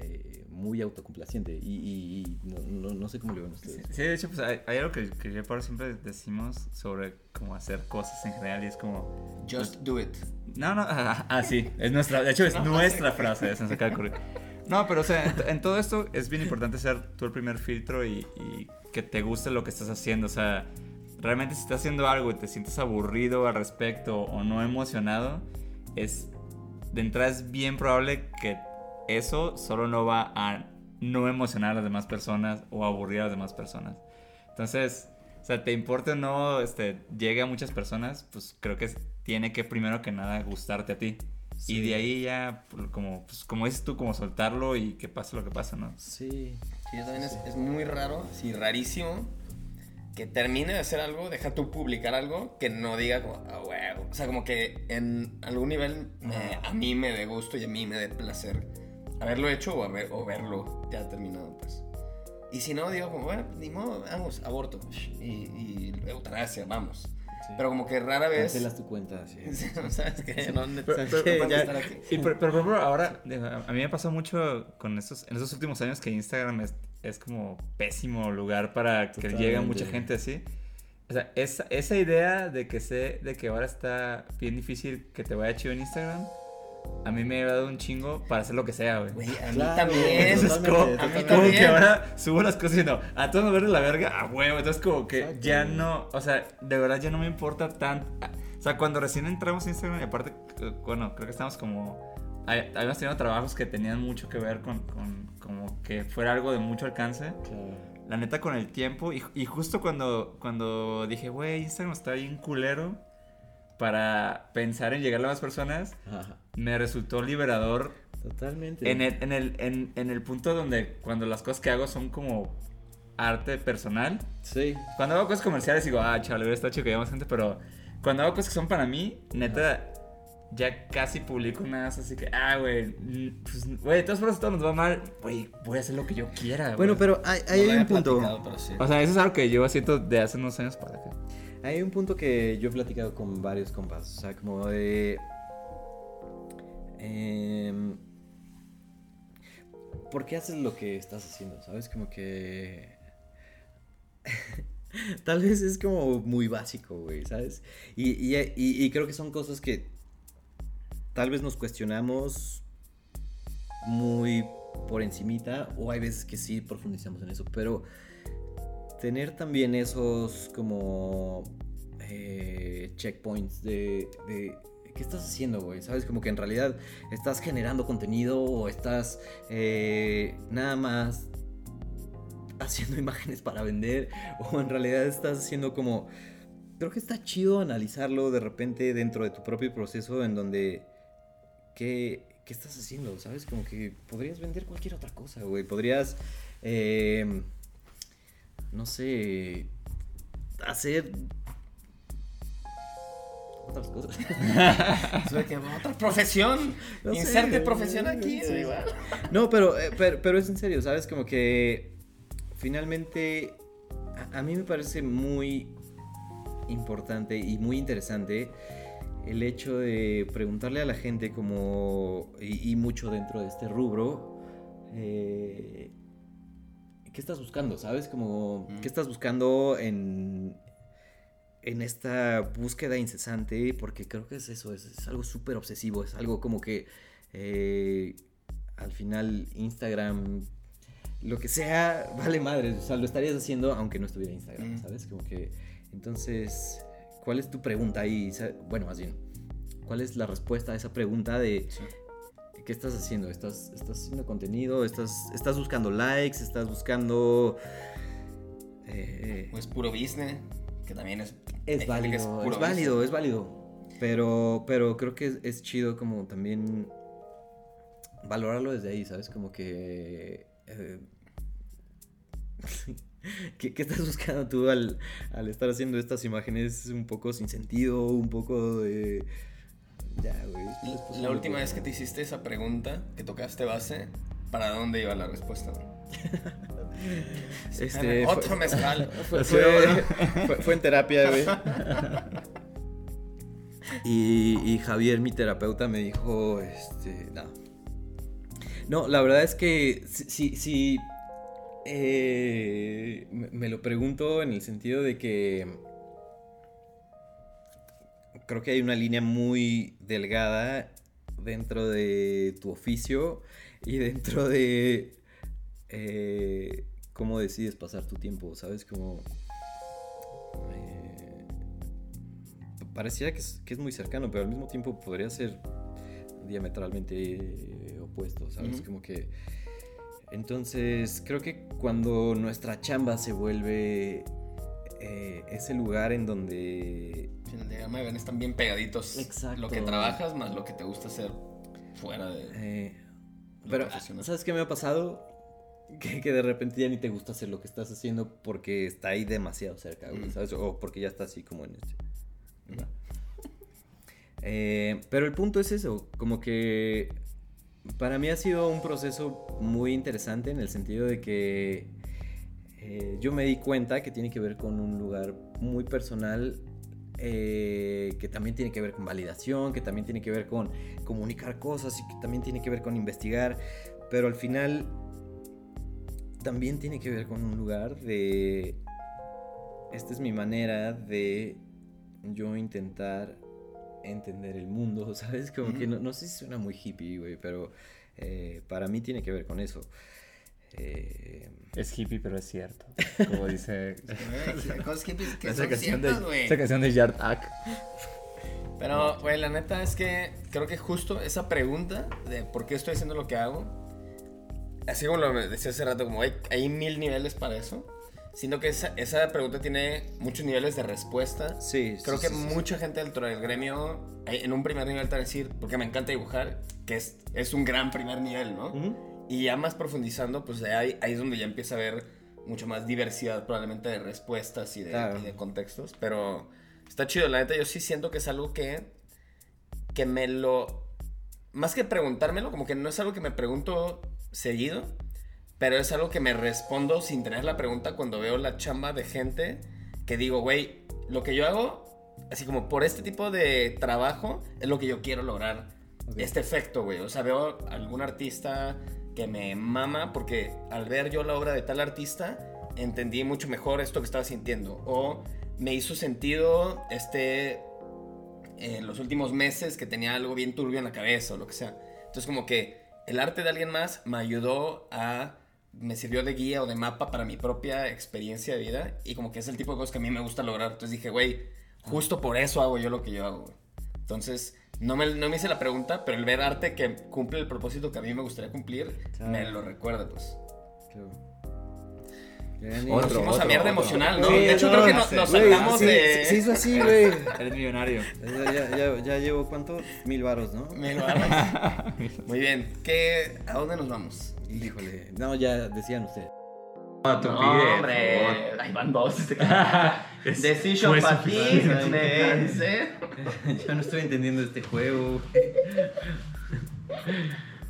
eh, muy autocomplaciente y, y- y no, no- no sé cómo lo ven ustedes.
Sí, de hecho, pues hay, hay algo que, que yo Pablo siempre decimos sobre cómo hacer cosas en general y es como...
Just do it.
No, no, ah, ah, sí, es nuestra, de hecho es
No,
nuestra frase, se nos acaba de ocurrir. No, pero o sea, en, en todo esto es bien importante ser tú el primer filtro y, y que te guste lo que estás haciendo, o sea, realmente si estás haciendo algo y te sientes aburrido al respecto o no emocionado, es, de entrada es bien probable que eso solo no va a no emocionar a las demás personas o aburrir a las demás personas. Entonces, o sea, te importe o no, este, llegue a muchas personas, pues creo que es- tiene que primero que nada gustarte a ti. Y
Sí.
de ahí ya, pues, como, pues, como dices tú, como soltarlo y que pase lo que pasa, ¿no?
Sí.
Sí, yo también es, es muy raro, sí, rarísimo, que termine de hacer algo, deja tú publicar algo que no diga como, ah, huevo. O sea, como que en algún nivel me- a mí me dé gusto y a mí me dé placer haberlo hecho o, haber- o verlo ya terminado, pues. Y si no, digo como, bueno, ni modo, vamos, aborto. Y, y eutanasia, vamos.
Sí.
Pero como que rara vez...
Cancelas tu cuenta. sí.
¿Sabes qué? No,
Pero- pero-
puedo
ya-
estar aquí.
Y pero, pero, por ejemplo, ahora, a mí me pasó mucho con estos, en estos últimos años que Instagram es, es como pésimo lugar para que
Totalmente.
llegue mucha gente así. O sea, esa, esa idea de que sé de que ahora está bien difícil que te vaya chido en Instagram, a mí me ha dado un chingo para hacer lo que sea, güey.
Güey, a mí
Claro,
también.
Entonces,
totalmente,
como,
a mí
como
también.
que ahora subo las cosas diciendo, a todos nos verle la verga, a huevo. Entonces, como que
Exacto.
ya no, o sea, de verdad ya no me importa tanto. O sea, cuando recién entramos a Instagram, y aparte, eh, bueno, creo que estábamos como. Habíamos tenido trabajos que tenían mucho que ver con, con como que fuera algo de mucho alcance.
Claro.
La neta, con el tiempo, y, y justo cuando, cuando dije, güey, Instagram está bien culero para pensar en llegarle a más personas,
Ajá.
Me resultó liberador
Totalmente.
en el, en, el, en, en el punto donde cuando las cosas que hago son como arte personal.
Sí.
Cuando hago cosas comerciales digo, ah, chaval, hubiera estado chido que gente, pero cuando hago cosas que son para mí, neta, ya casi publico nada así que, ah, güey, pues, güey, de todas formas todo nos va mal, güey, voy a hacer lo que yo quiera.
Bueno,
güey".
pero hay,
No
hay un punto.
sí.
O sea, eso es algo que llevo haciendo de hace unos años para acá.
Hay un punto que yo he platicado con varios compas. O sea, como de. Em, ¿Por qué haces lo que estás haciendo? ¿Sabes? Como que. Tal vez es como muy básico, güey, ¿sabes? Y, y- y- creo que son cosas que tal vez nos cuestionamos muy por encimita o hay veces que sí profundizamos en eso, pero tener también esos como eh, checkpoints de qué estás haciendo, güey, sabes como que en realidad estás generando contenido o estás eh, nada más haciendo imágenes para vender o en realidad estás haciendo como creo que está chido analizarlo de repente dentro de tu propio proceso en donde qué, qué estás haciendo, sabes como que podrías vender cualquier otra cosa, güey, podrías eh, no sé, hacer otras cosas.
Que, otra profesión.
No
Inserte profesión
no
aquí. igual.
No, pero, eh, pero, pero es en serio, ¿sabes? Como que finalmente a, a mí me parece muy importante y muy interesante el hecho de preguntarle a la gente como, y, y mucho dentro de este rubro, eh, ¿qué estás buscando? ¿Sabes? Como,
Mm.
¿qué estás buscando en, en esta búsqueda incesante? Porque creo que es eso, es, es algo súper obsesivo, es algo como que eh, al final Instagram, lo que sea, vale madre, o sea, lo estarías haciendo aunque no estuviera Instagram,
Mm.
¿sabes? Como que, entonces, ¿cuál es tu pregunta ahí? Bueno, más bien, ¿cuál es la respuesta a esa pregunta de...
Sí.
¿Qué estás haciendo? ¿Estás, estás haciendo contenido? ¿Estás, ¿Estás buscando likes? ¿Estás buscando... eh,
O es puro business, que también es.
es válido, es,
puro
válido, es válido. Pero, pero creo que es, es chido como también valorarlo desde ahí, ¿sabes? Como que... eh, ¿Qué, qué estás buscando tú al, al estar haciendo estas imágenes un poco sin sentido, un poco de... Ya, güey.
La última vez que te hiciste esa pregunta, que tocaste base, ¿para dónde iba la respuesta?
Este,
Otro
fue-
mezcal.
Fue, en terapia, güey. Y, y Javier, mi terapeuta, me dijo, este, no. No, la verdad es que sí, sí, eh, me lo pregunto en el sentido de que creo que hay una línea muy delgada dentro de tu oficio y dentro de eh, cómo decides pasar tu tiempo, ¿sabes? Como... eh, pareciera que es, que es muy cercano, pero al mismo tiempo podría ser diametralmente eh, opuesto, ¿sabes?
Ujú.
Como que... Entonces, creo que cuando nuestra chamba se vuelve eh, ese lugar en donde
día, me ven, están bien pegaditos.
Exacto.
Lo que trabajas más lo que te gusta hacer fuera de.
Eh, pero. ¿sabes qué me ha pasado? Que, que de repente ya ni te gusta hacer lo que estás haciendo porque está ahí demasiado cerca, güey,
Mm.
¿sabes? O porque ya está así como en este. Eh, pero el punto es eso, como que para mí ha sido un proceso muy interesante en el sentido de que eh, yo me di cuenta que tiene que ver con un lugar muy personal, eh, que también tiene que ver con validación, que también tiene que ver con comunicar cosas y que también tiene que ver con investigar, pero al final también tiene que ver con un lugar de... Esta es mi manera de yo intentar entender el mundo, ¿sabes? Como que no, no sé si suena muy hippie, güey, pero eh, para mí tiene que ver con eso. Eh,
Es hippie, pero es cierto. Como dice
Güey, Cosas que, que
esa
son
canción, de,
ciertas, güey.
esa canción de Yard Act.
Pero, güey, la neta es que creo que justo esa pregunta de por qué estoy haciendo lo que hago, así como lo decía hace rato, como hay, hay mil niveles para eso. Siento que esa, esa pregunta tiene muchos niveles de respuesta.
sí,
Creo
sí,
que
sí, sí.
mucha gente dentro del gremio, en un primer nivel te va a decir, porque me encanta dibujar, que es, es un gran primer nivel, ¿no?
Ujú.
Y ya más profundizando, pues ahí, ahí es donde ya empieza a haber mucha más diversidad probablemente de respuestas y de,
Claro.
y de contextos. Pero está chido, la neta yo sí siento que es algo que, que me lo... Más que preguntármelo, como que no es algo que me pregunto seguido, pero es algo que me respondo sin tener la pregunta cuando veo la chamba de gente que digo, güey, lo que yo hago, así como por este tipo de trabajo, es lo que yo quiero lograr este efecto, güey. O sea, veo algún artista que me mama porque al ver yo la obra de tal artista, entendí mucho mejor esto que estaba sintiendo. O me hizo sentido este en los últimos meses que tenía algo bien turbio en la cabeza o lo que sea. Entonces como que el arte de alguien más me ayudó a me sirvió de guía o de mapa para mi propia experiencia de vida y como que es el tipo de cosas que a mí me gusta lograr. Entonces dije, güey, justo por eso hago yo lo que yo hago. Entonces, no me, no me hice la pregunta, pero el ver arte que cumple el propósito que a mí me gustaría cumplir, me lo recuerda, pues.
Ni-
Nos
Otro,
fuimos a
otro,
mierda
otro.
emocional, ¿no?
Sí,
de hecho,
no,
creo que
no
nos
Güey,
saltamos
sí,
de...
Se hizo así, güey.
Eres millonario.
Ya, ya, ya, llevo, ¿cuánto? Mil varos, ¿no?
Mil varos. Muy bien. ¿Qué, ¿A dónde nos vamos?
Híjole. No, ya decían ustedes.
No, tú
No,
pide,
hombre, ahí van dos. Decision
suficiente.
me cansé.
Yo no estoy entendiendo este juego.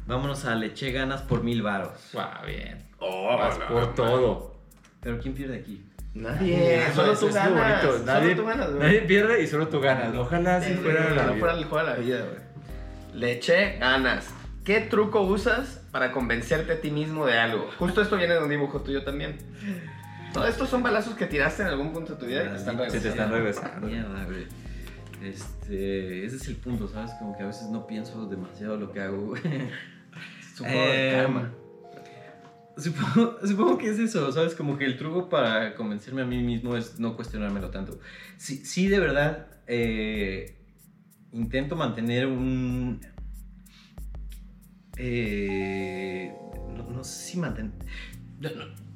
Vámonos a le eché ganas por mil varos.
Guau, bien.
Oh,
Vas por
man.
todo.
Pero ¿quién pierde aquí?
Nadie, solo tú
es
ganas.
bonito. Nadie,
solo tú ganas, güey.
nadie pierde y solo tú ganas. Ojalá así
Sí,
fuera la
no
vida.
fuera el juego de la vida, güey. Le eché ganas. ¿Qué truco usas para convencerte a ti mismo de algo? Justo esto viene de un dibujo tuyo también. Todos estos son balazos que tiraste en algún punto de tu vida y te están
Maldita
Se te están
regresando.
regresando.
Mierda, güey. Este, ese es el punto, ¿sabes? Como que a veces no pienso demasiado lo que hago, güey.
Es un juego de
Em,
karma.
Supongo, supongo que es eso, ¿sabes? Como que el truco para convencerme a mí mismo es no cuestionármelo tanto. Sí, sí de verdad, eh, intento mantener un... eh, no, no sé si mantener... No, no-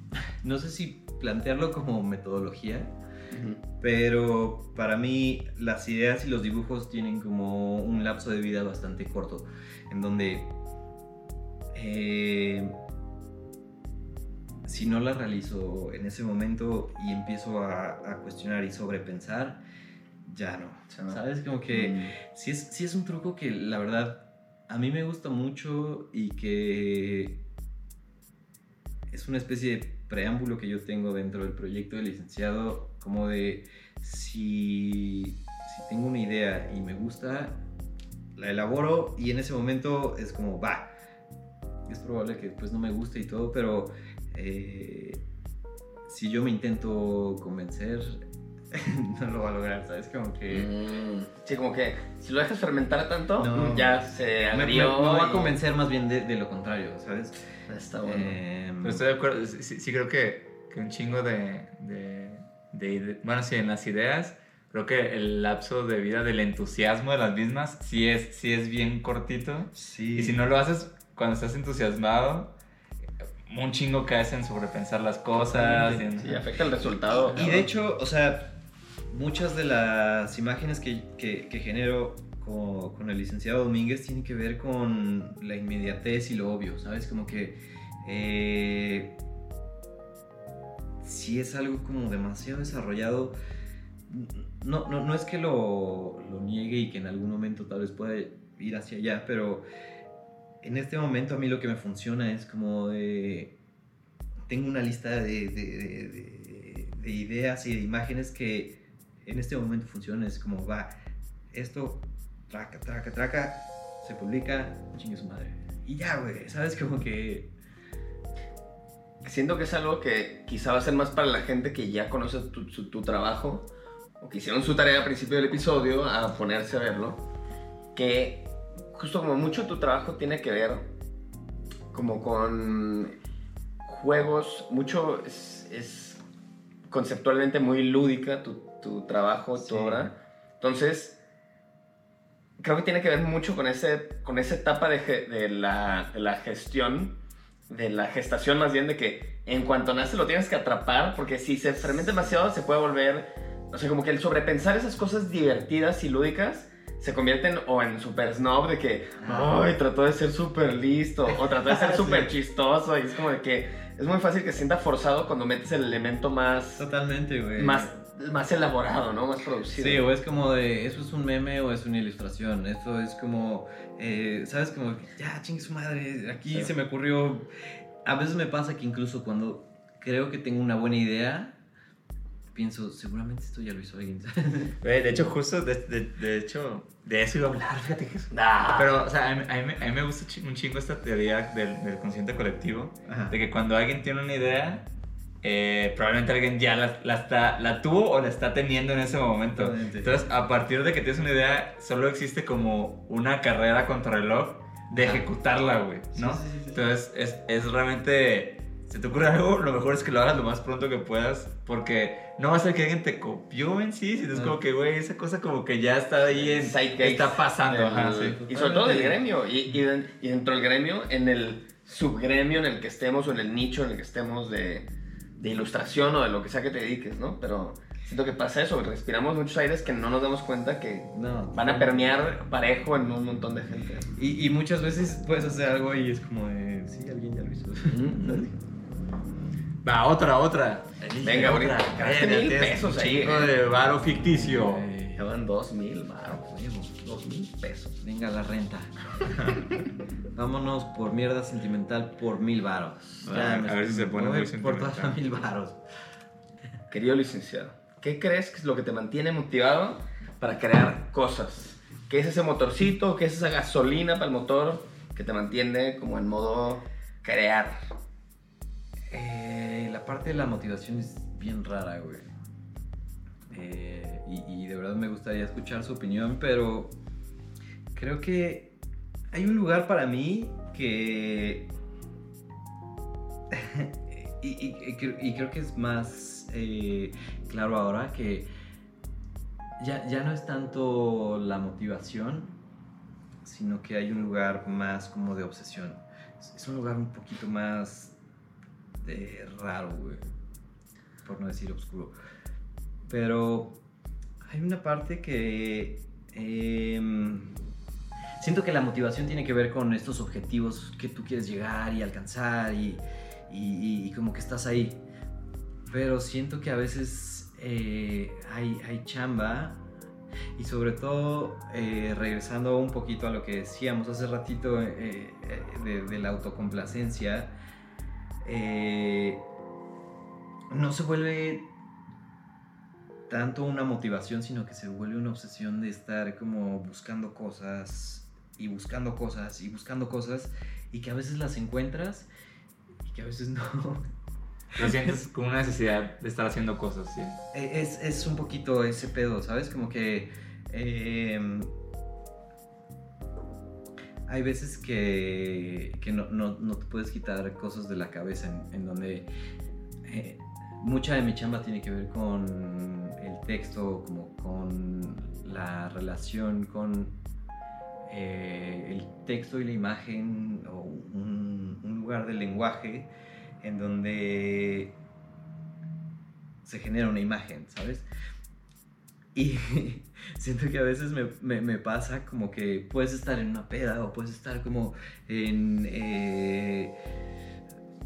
no sé si plantearlo como metodología, pero para mí las ideas y los dibujos tienen como un lapso de vida bastante corto, en donde eh, si no la realizo en ese momento y empiezo a, a cuestionar y sobrepensar, ya no.
Ya no.
¿Sabes? Como que
Mm.
sí es, sí es un truco que la verdad a mí me gusta mucho y que es una especie de preámbulo que yo tengo dentro del proyecto de licenciado, como de si, si tengo una idea y me gusta, la elaboro y en ese momento es como, va, es probable que después no me guste y todo, pero eh, si yo me intento convencer, no lo va a lograr, ¿sabes? Como que...
Mm. Sí, como que si lo dejas fermentar tanto,
No.
ya se
Me, me-
agrió.
me va a
y-
convencer más bien de, de lo contrario, ¿sabes?
Está bueno.
Em,
Pero estoy de acuerdo, sí, sí creo que, que un chingo de, de, de Bueno, sí, en las ideas, creo que el lapso de vida del entusiasmo de las mismas sí es, sí es bien cortito.
sí.
Y si no lo haces cuando estás entusiasmado, un chingo caes en sobrepensar las cosas. y en-
Sí, afecta el resultado.
Y de hecho, o sea, muchas de las imágenes que, que- que genero con, con el licenciado Domínguez tienen que ver con la inmediatez y lo obvio, ¿sabes? Como que eh, si es algo como demasiado desarrollado, no, no, no es que lo, lo niegue y que en algún momento tal vez pueda ir hacia allá, pero en este momento a mí lo que me funciona es como tengo una lista de, de- de- de- de ideas y de imágenes que en este momento funcionan. Es como, va, esto, traca, traca, traca, se publica, chingue su madre. Y ya, güey, ¿sabes? Como que...
Siento que es algo que quizá va a ser más para la gente que ya conoce tu, tu trabajo o que hicieron su tarea al principio del episodio a ponerse a verlo. Que justo como mucho tu trabajo tiene que ver como con juegos, mucho es, es conceptualmente muy lúdica tu, tu trabajo, tu
Sí.
obra. Entonces, creo que tiene que ver mucho con, ese, con esa etapa de la, de la gestión, de la gestación más bien, de que en cuanto nace lo tienes que atrapar, porque si se fermenta demasiado se puede volver, o sea, como que el sobrepensar esas cosas divertidas y lúdicas se convierten o en super snob de que, ay, trató de ser súper listo, o trató de ser
Sí.
súper chistoso, y es como de que es muy fácil que se sienta forzado cuando metes el elemento más,
Totalmente, güey.
más, más elaborado, ¿no? Más producido.
Sí, o es como de, eso es un meme o es una ilustración. Esto es como, eh, ¿sabes? Como, ya, chingue su madre, aquí
Sí.
se me ocurrió. A veces me pasa que incluso cuando creo que tengo una buena idea, pienso, seguramente esto ya lo hizo alguien.
Güey, de hecho, justo, de, de- de hecho, de eso iba a hablar, fíjate que eso.
Ah,
Pero, o sea, a mí, a mí a mí me gusta un chingo esta teoría del, del consciente colectivo,
Ajá.
de que cuando alguien tiene una idea, eh, probablemente alguien ya la, la está, la tuvo o la está teniendo en ese momento. Entonces, a partir de que tienes una idea, solo existe como una carrera contra reloj de ejecutarla, güey, ¿no?
Sí, sí, sí.
Entonces, es, es realmente... Si te ocurre algo, lo mejor es que lo hagas lo más pronto que puedas, porque no va a ser que alguien te copió en sí, sino es
Ah.
como que, güey, esa cosa como que ya está ahí en... Está pasando, ajá, sí.
Y sobre todo del gremio. Y, y, y dentro del gremio, en el subgremio en el que estemos o en el nicho en el que estemos de, de ilustración o de lo que sea que te dediques, ¿no? Pero siento que pasa eso, respiramos muchos aires que no nos damos cuenta que
No,
van a permear parejo en un montón de gente.
Y, y muchas veces puedes hacer algo y es como de, sí, alguien ya lo hizo.
Va, otra, otra. Elige
Venga,
otra.
ahorita, mil pesos eh.
de varo ficticio.
Eh,
Ya van dos mil, maro, dos mil pesos.
venga la renta. Vámonos por mierda sentimental por mil varos.
A ver, a ver si se pone muy
Por todas
sentimental.
mil varos.
Querido licenciado, ¿qué crees que es lo que te mantiene motivado para crear cosas? ¿Qué es ese motorcito? ¿Qué es esa gasolina para el motor que te mantiene como en modo crear?
Eh, la parte de la motivación es bien rara, güey. Eh, y, de verdad me gustaría escuchar su opinión, pero creo que hay un lugar para mí que... y, creo- que es más eh, claro ahora que ya, ya no es tanto la motivación, sino que hay un lugar más como de obsesión. Es, es un lugar un poquito más de raro, güey. Por no decir oscuro. Pero hay una parte que... em, siento que la motivación tiene que ver con estos objetivos que tú quieres llegar y alcanzar y, y- y como que estás ahí. Pero siento que a veces eh, hay, hay chamba y sobre todo eh, regresando un poquito a lo que decíamos hace ratito eh, eh, de, de la autocomplacencia, eh, no se vuelve tanto una motivación, sino que se vuelve una obsesión de estar como buscando cosas y buscando cosas y buscando cosas y que a veces las encuentras y que a veces no.
Lo sientes como una necesidad de estar haciendo cosas, sí.
E, Es, es un poquito ese pedo, ¿sabes? Como que em, hay veces que, no, te puedes quitar cosas de la cabeza en, en donde eh, mucha de mi chamba tiene que ver con el texto, como con la relación con eh, el texto y la imagen o un, un lugar del lenguaje en donde se genera una imagen, ¿sabes? Y siento que a veces me, me- me pasa como que puedes estar en una peda o puedes estar como en eh,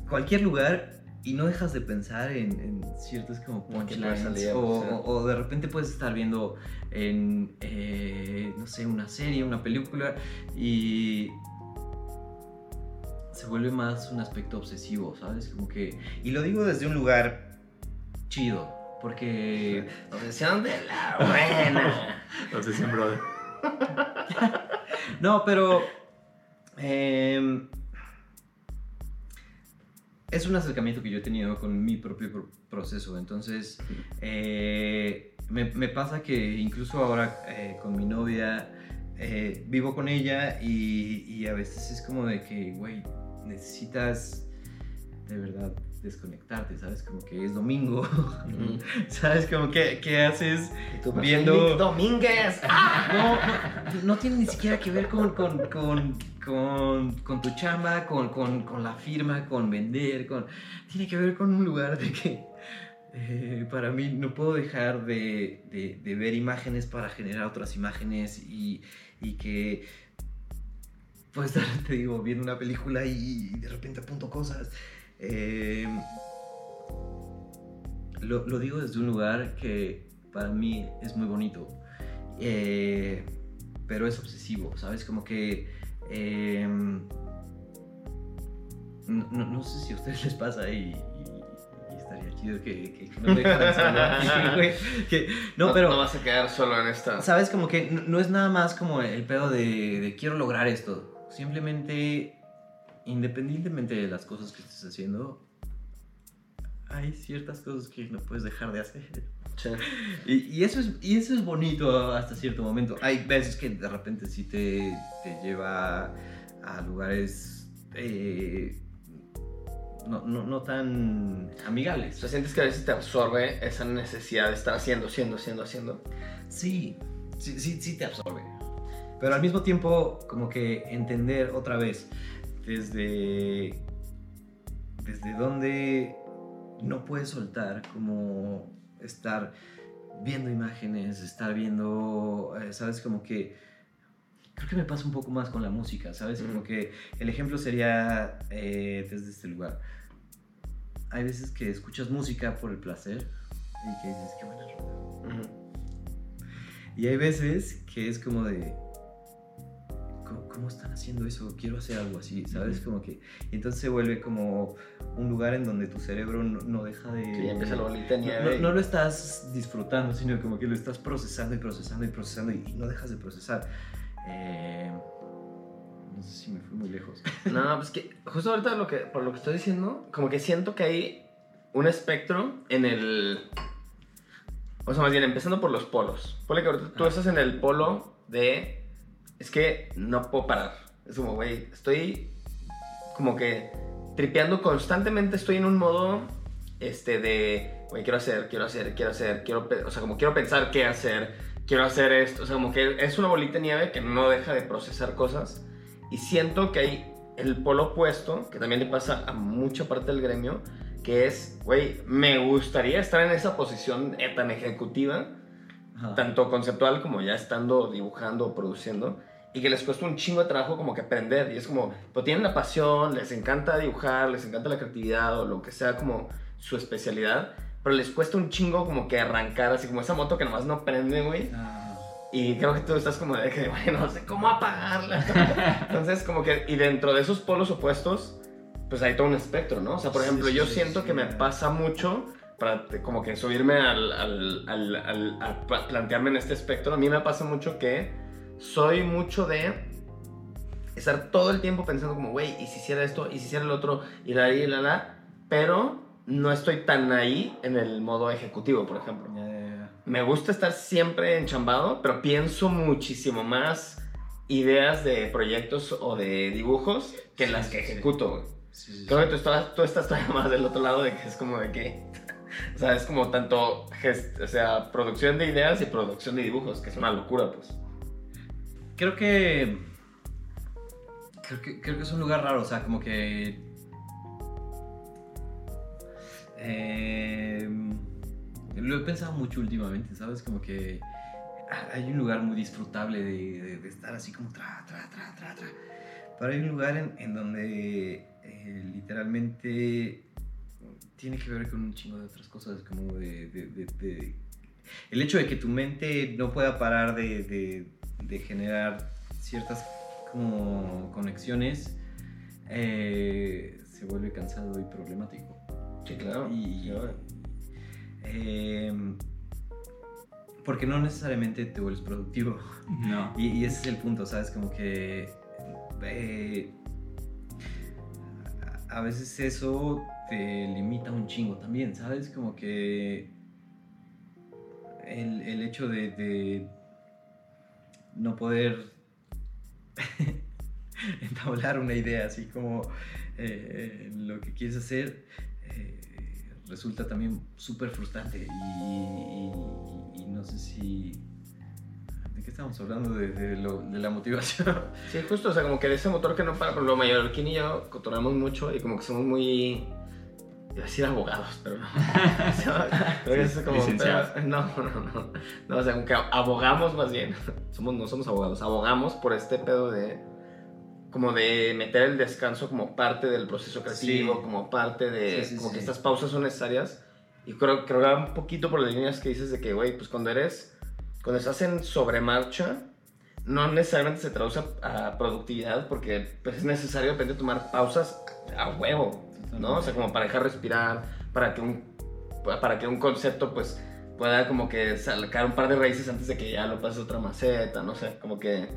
cualquier lugar y no dejas de pensar en, en ciertos como punchlines
salir,
o,
o sea.
o- o de repente puedes estar viendo en, eh, no sé, una serie, una película y se vuelve más un aspecto obsesivo, ¿sabes? Como que... Y lo digo desde un lugar chido, porque...
Obsesión de la buena.
Obsesión, brother.
No, pero... em, es un acercamiento que yo he tenido con mi propio pro- proceso. Entonces, eh, me, me pasa que incluso ahora eh, con mi novia, eh, vivo con ella y, y a veces es como de que, güey, necesitas de verdad desconectarte, ¿sabes? Como que es domingo, ¿sabes? Como que, ¿qué haces? Viendo-
Domínguez.
No, no, no tiene ni siquiera que ver con, con, con, con, con tu chamba, con, con, con la firma, con vender, con... Tiene que ver con un lugar de que eh, para mí no puedo dejar de, de- de ver imágenes para generar otras imágenes y, y que estar, te digo, viendo una película y, de repente apunto cosas. Eh, lo, lo digo desde un lugar que para mí es muy bonito. Eh, pero es obsesivo, ¿sabes? Como que... eh, no, no- no sé si a ustedes les pasa y, y- y estaría chido que, que- que no me dejaran que- no, pero...
No vas a quedar solo en esta.
¿Sabes? Como que no, no es nada más como el pedo de, de quiero lograr esto. Simplemente, independientemente de las cosas que estés haciendo, hay ciertas cosas que no puedes dejar de hacer.
Sí.
Y, y eso es, y eso es bonito hasta cierto momento. Hay veces que de repente sí te, te lleva a lugares eh, no, no, no tan
O
amigables.
sea, sientes que a veces te absorbe esa necesidad de estar haciendo, haciendo, haciendo, haciendo.
Sí, sí, sí, sí te absorbe. Pero al mismo tiempo, como que entender otra vez desde, desde dónde no puedes soltar, como estar viendo imágenes, estar viendo, eh, ¿sabes? Como que creo que me pasa un poco más con la música, ¿sabes? Como que el ejemplo sería eh, desde este lugar. hay veces que escuchas música por el placer y que dices, qué buena rola. Y hay veces que es como de. ¿Cómo, cómo están haciendo eso? Quiero hacer algo así, ¿sabes? Como que. Y entonces se vuelve como un lugar en donde tu cerebro no, no deja de.
Sí, empieza la bolita de
No,
nieve.
no- no lo estás disfrutando, sino como que lo estás procesando y procesando y procesando y, y no dejas de procesar. Eh, no sé si me fui muy lejos.
No, pues que justo ahorita lo que, por lo que estoy diciendo, como que siento que hay un espectro en el... O sea, más bien, empezando por los polos. Ponle que ahorita tú estás en el polo de... Es que no puedo parar. Es como, güey, estoy como que tripeando constantemente. Estoy en un modo, este, de... Güey, quiero hacer, quiero hacer, quiero hacer, quiero... O sea, como quiero pensar qué hacer, quiero hacer esto. O sea, como que es una bolita de nieve que no deja de procesar cosas. Y siento que hay el polo opuesto, que también le pasa a mucha parte del gremio, que es, güey, me gustaría estar en esa posición eh, tan ejecutiva,
Ajá.
tanto conceptual como ya estando dibujando o produciendo, y que les cuesta un chingo de trabajo como que aprender. Y es como, pues tienen la pasión, les encanta dibujar, les encanta la creatividad o lo que sea como su especialidad, pero les cuesta un chingo como que arrancar, así como esa moto que nomás no prende, güey.
Ah,
Y creo que tú estás como de que, bueno, no sé cómo apagarla. Entonces, como que, y dentro de esos polos opuestos, pues hay todo un espectro, ¿no? O sea, por
Sí,
ejemplo,
sí,
yo
sí,
siento que me pasa mucho para como que subirme al, al, al, al- a pla- plantearme en este espectro. A mí me pasa mucho que soy mucho de estar todo el tiempo pensando como, güey, ¿y si hiciera esto? ¿Y si hiciera el otro? Y la, y la, la. Pero no estoy tan ahí en el modo ejecutivo, por ejemplo.
ya, ya, ya.
Me gusta estar siempre enchambado, pero pienso muchísimo más ideas de proyectos o de dibujos que
Sí,
las que
sí.
ejecuto.
Sí,
Creo que tú estás, tú estás todavía más del otro lado de que es como de que... O sea, es como tanto, gest- o sea, producción de ideas y producción de dibujos, que es una locura, pues.
Creo que, creo que. Es un lugar raro, o sea, como que. eh, lo he pensado mucho últimamente, ¿sabes? Como que hay un lugar muy disfrutable de, estar así como tra, tra, tra, tra, tra. Pero hay un lugar en, donde eh, literalmente tiene que ver con un chingo de otras cosas, como de- el hecho de que tu mente no pueda parar de, de- generar ciertas como conexiones eh, se vuelve cansado y problemático.
Sí, claro.
Y, eh, porque no necesariamente te vuelves productivo.
No.
Y, y ese es el punto, ¿sabes? Como que eh, a, a veces eso te limita un chingo también, ¿sabes? Como que el, el hecho de, de no poder entablar una idea así como eh, lo que quieres hacer eh, resulta también súper frustrante y, no sé si... ¿De qué estamos hablando? De, lo- de la motivación.
Sí, justo, o sea, como que de ese motor que no para, por lo mallorquín y yo cotorreamos mucho y como que somos muy... Iba a decir abogados, pero no. O sea, creo que es como... Pero- no, no, no. No, o sea, como que abogamos más bien. Somos, no somos abogados, abogamos por este pedo de... Como de meter el descanso como parte del proceso creativo,
Sí.
como parte de...
Sí, sí,
como que estas pausas son necesarias. Y creo, creo que va un poquito por las líneas que dices de que, güey, pues cuando eres... Cuando estás en sobremarcha, no necesariamente se traduce a, a productividad porque pues, es necesario de repente tomar pausas a huevo, ¿no? O sea, como para dejar respirar, para que un, para que un concepto pues pueda como que sacar un par de raíces antes de que ya lo pase a otra maceta, no sé, como que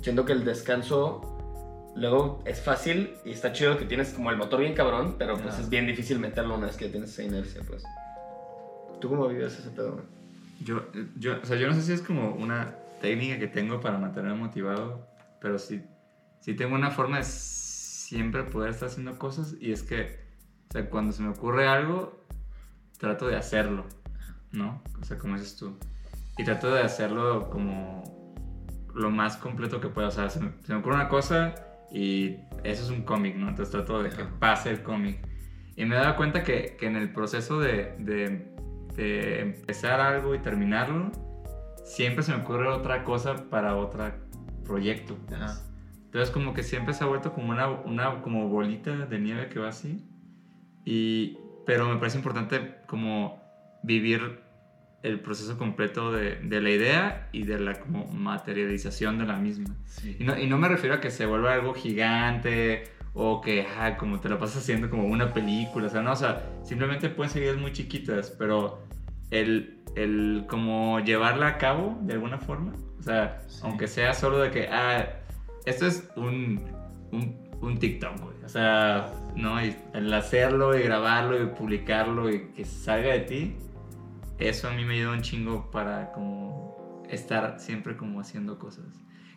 siento que el descanso luego es fácil y está chido que tienes como el motor bien cabrón, pero pues es bien difícil meterlo una vez que tienes esa inercia, pues. ¿Tú cómo vives ese pedo?
Yo, yo, o sea, yo no sé si es como una técnica que tengo para mantenerme motivado, pero sí, sí tengo una forma de siempre poder estar haciendo cosas y es que, o sea, cuando se me ocurre algo, trato de hacerlo, ¿no? O sea, como dices tú. Y trato de hacerlo como lo más completo que pueda. O sea, se me, se me ocurre una cosa y eso es un cómic, ¿no? Entonces trato de que pase el cómic. Y me he dado cuenta que, que en el proceso de, de, de empezar algo y terminarlo, siempre se me ocurre otra cosa para otro proyecto. pues. Entonces como que siempre se ha vuelto como una, una como bolita de nieve que va así. Y, pero me parece importante como vivir el proceso completo de, de la idea y de la como materialización de la misma.
Sí.
Y no, y no me refiero a que se vuelva algo gigante o que, ah, como te lo pasas haciendo como una película, o sea, no, o sea, simplemente pueden ser ideas muy chiquitas, pero el, el como llevarla a cabo de alguna forma, o sea,
Sí.
aunque sea solo de que, ah, esto es un, un, un TikTok, güey, o sea, ¿no? Y el hacerlo y grabarlo y publicarlo y que salga de ti, eso a mí me ayuda un chingo para como estar siempre como haciendo cosas.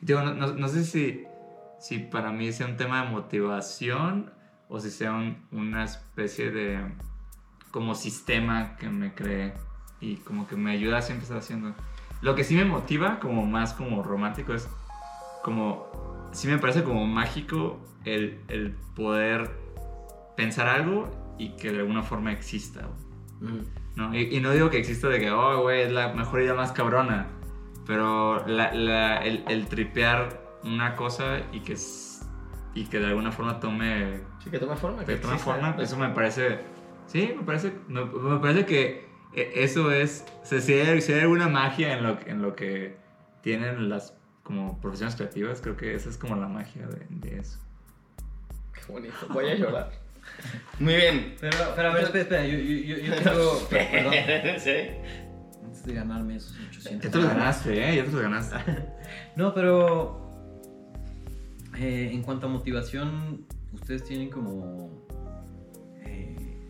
Y digo, no, no- sé si, si para mí sea un tema de motivación o si sea un- una especie de como sistema que me cree y como que me ayuda a siempre estar haciendo. Lo que sí me motiva como más como romántico es como, sí me parece como mágico el, el poder pensar algo y que de alguna forma exista. ¿no? Y, y no digo que exista de que, oh, güey, es la mejor idea más cabrona. Pero la- la- el, el tripear una cosa y que, y que de alguna forma tome,
Sí, que toma forma.
que tome
exista.
forma, eso me parece. Sí, me parece, me, me parece que e- eso es. O sea, si, hay, si hay alguna magia en lo, en lo que tienen las como profesiones creativas, creo que esa es como la magia de, de eso.
Qué bonito. Voy a llorar. Muy bien.
Pero, pero a ver, espera, espera, yo, yo, yo, tengo... Perdón,
sí.
antes de ganarme esos 800.
Ya te los ganaste, ¿eh? Ya te los ganaste.
No, pero eh, en cuanto a motivación, ustedes tienen como... eh,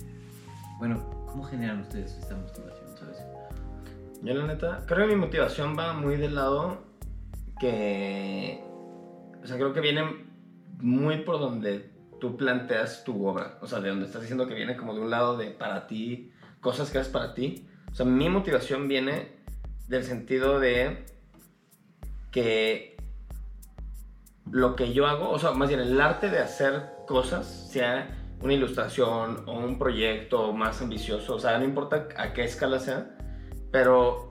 bueno, ¿cómo generan ustedes esta motivación, sabes?
Yo la neta, creo que mi motivación va muy del lado que... O sea, creo que viene muy por donde tú planteas tu obra. O sea, de donde estás diciendo que viene como de un lado de para ti, cosas que haces para ti. O sea, mi motivación viene del sentido de que lo que yo hago, o sea, más bien el arte de hacer cosas, sea una ilustración o un proyecto más ambicioso, o sea, no importa a qué escala sea, pero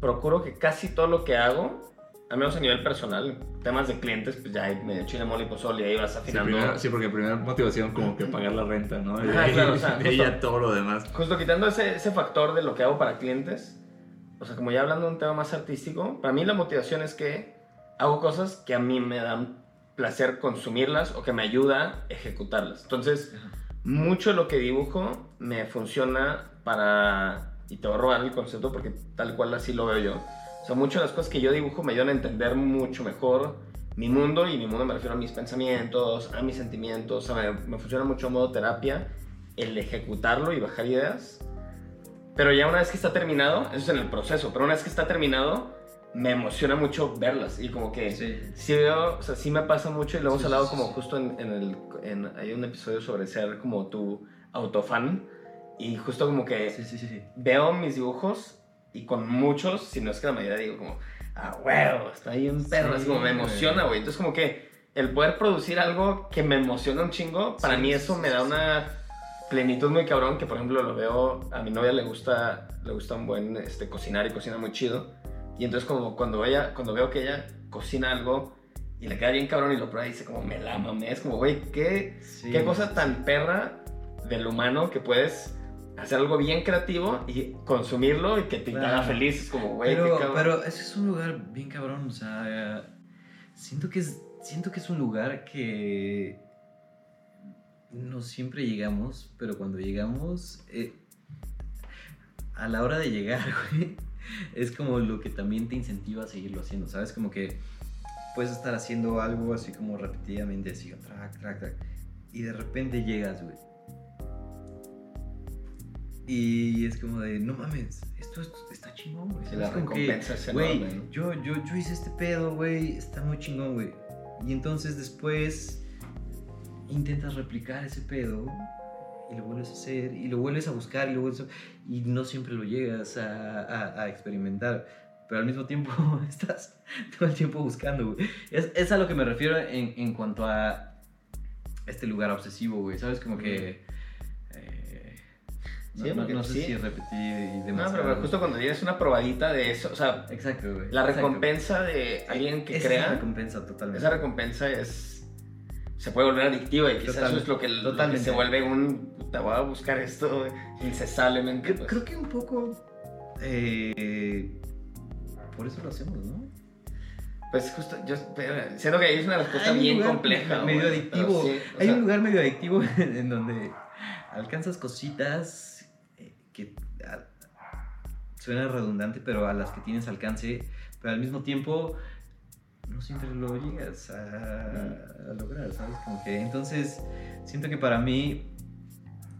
procuro que casi todo lo que hago, al menos a nivel personal, temas de clientes, pues ya medio chile, mole y pozole, y ahí vas
Sí,
afinando.
primero- sí, porque primera motivación como que pagar la renta, ¿no? Y
Ajá, claro, o sea,
ya todo lo demás.
Justo quitando ese, ese factor de lo que hago para clientes, o sea, como ya hablando de un tema más artístico, para mí la motivación es que hago cosas que a mí me dan placer consumirlas o que me ayuda a ejecutarlas. Entonces, mucho de lo que dibujo me funciona para, y te voy a robar el concepto porque tal cual así lo veo yo. Sea, muchas de las cosas que yo dibujo me ayudan a entender mucho mejor mi mundo y mi mundo me refiero a mis pensamientos, a mis sentimientos, o sea, me, me funciona mucho a modo terapia el ejecutarlo y bajar ideas. Pero ya una vez que está terminado, eso es en el proceso, pero una vez que está terminado, me emociona mucho verlas y como que
Sí.
sí veo, o sea, sí me pasa mucho y lo hemos
Sí,
hablado
sí,
como justo en, en el, en- hay un episodio sobre ser como tu autofan y justo como que
Sí, sí, sí, sí.
veo mis dibujos y con muchos, si no es que la mayoría digo como, ah, huevo, está ahí un perro,
Sí,
es como me emociona, güey. Entonces como que el poder producir algo que me emociona un chingo, para
Sí,
mí eso
sí,
me da una plenitud muy cabrón, que por ejemplo lo veo, a mi novia le gusta, le gusta un buen este, cocinar y cocina muy chido. Y entonces como cuando, ella, cuando veo que ella cocina algo y le queda bien cabrón y lo prueba y dice como, me la mamé, es como, güey, qué, qué cosa tan perra del humano que puedes hacer algo bien creativo y consumirlo y que te
Claro.
haga feliz. Es como, güey,
Pero, pero ese es un lugar bien cabrón, o sea, siento que es, siento que es un lugar que no siempre llegamos, pero cuando llegamos, eh, a la hora de llegar, güey, es como lo que también te incentiva a seguirlo haciendo, ¿sabes? Como que puedes estar haciendo algo así como repetidamente, así, track, track, track, y de repente llegas, güey. Y es como de, no mames, esto, esto está chingón, güey.
La
que,
recompensa es
Güey, yo, yo, yo hice este pedo, güey, está muy chingón, güey. Y entonces después intentas replicar ese pedo y lo vuelves a hacer y lo vuelves a buscar y lo vuelves a... Y no siempre lo llegas a, a- a experimentar. Pero al mismo tiempo estás todo el tiempo buscando, güey. Es, es a lo que me refiero en, en cuanto a este lugar obsesivo, güey. ¿Sabes? Como que... no,
Sí,
no-
porque
no sé
sí.
si repetir y
No,
demás.
pero justo cuando tienes una probadita de eso, o sea,
Exacto, güey.
la
exacto.
recompensa de alguien que
Esa es
crea,
recompensa totalmente.
esa recompensa es se puede volver adictiva y quizás eso es lo que, lo que
totalmente.
se vuelve un puta, voy a buscar esto incesablemente.
Creo,
pues.
creo que un poco. eh, por eso lo hacemos, ¿no?
Pues justo, yo siento que es una respuesta
Hay
bien
lugar
compleja.
Medio adictivo.
sí,
Hay
sea,
un lugar medio adictivo en donde alcanzas cositas ah, suena redundante, pero a las que tienes alcance, pero al mismo tiempo no siempre lo llegas a, a lograr, ¿sabes? Como que entonces siento que para mí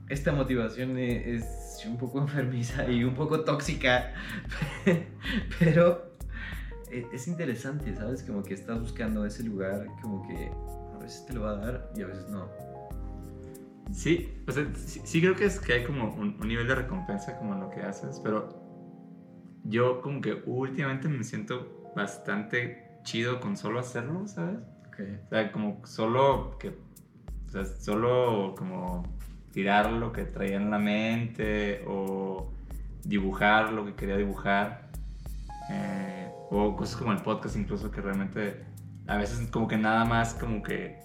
esta motivación e- es un poco enfermiza y un poco tóxica, pero e- es interesante, ¿sabes? Como que estás buscando ese lugar, como que a veces te lo va a dar y a veces no.
Sí, o sea, sí, sí creo que es que hay como un, un nivel de recompensa como en lo que haces, pero yo como que últimamente me siento bastante chido con solo hacerlo, ¿sabes? O sea, como solo que, o sea, solo como tirar lo que traía en la mente o dibujar lo que quería dibujar. eh, o cosas como el podcast incluso que realmente a veces como que nada más como que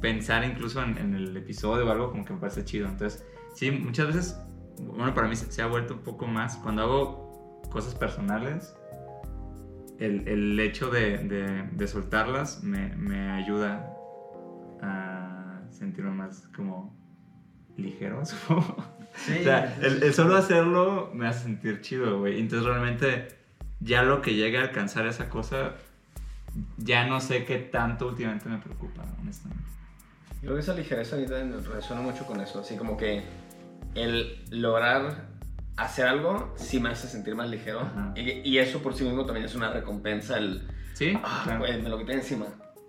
pensar incluso en, en el episodio o algo como que me parece chido. Entonces, sí, muchas veces, bueno, para mí se, se ha vuelto un poco más cuando hago cosas personales. El, el hecho de, de- de soltarlas me, me ayuda a sentirme más como ligero, supongo.
Sí,
O sea, el, el solo hacerlo me hace sentir chido, güey. Entonces realmente ya lo que llegue a alcanzar esa cosa, ya no sé qué tanto últimamente me preocupa, honestamente.
Creo que esa ligereza ahorita resuena mucho con eso. Así como que el lograr hacer algo sí me hace sentir más ligero. Y, y eso por sí mismo también es una recompensa. El,
Sí,
ah,
claro.
güey, me lo quité encima.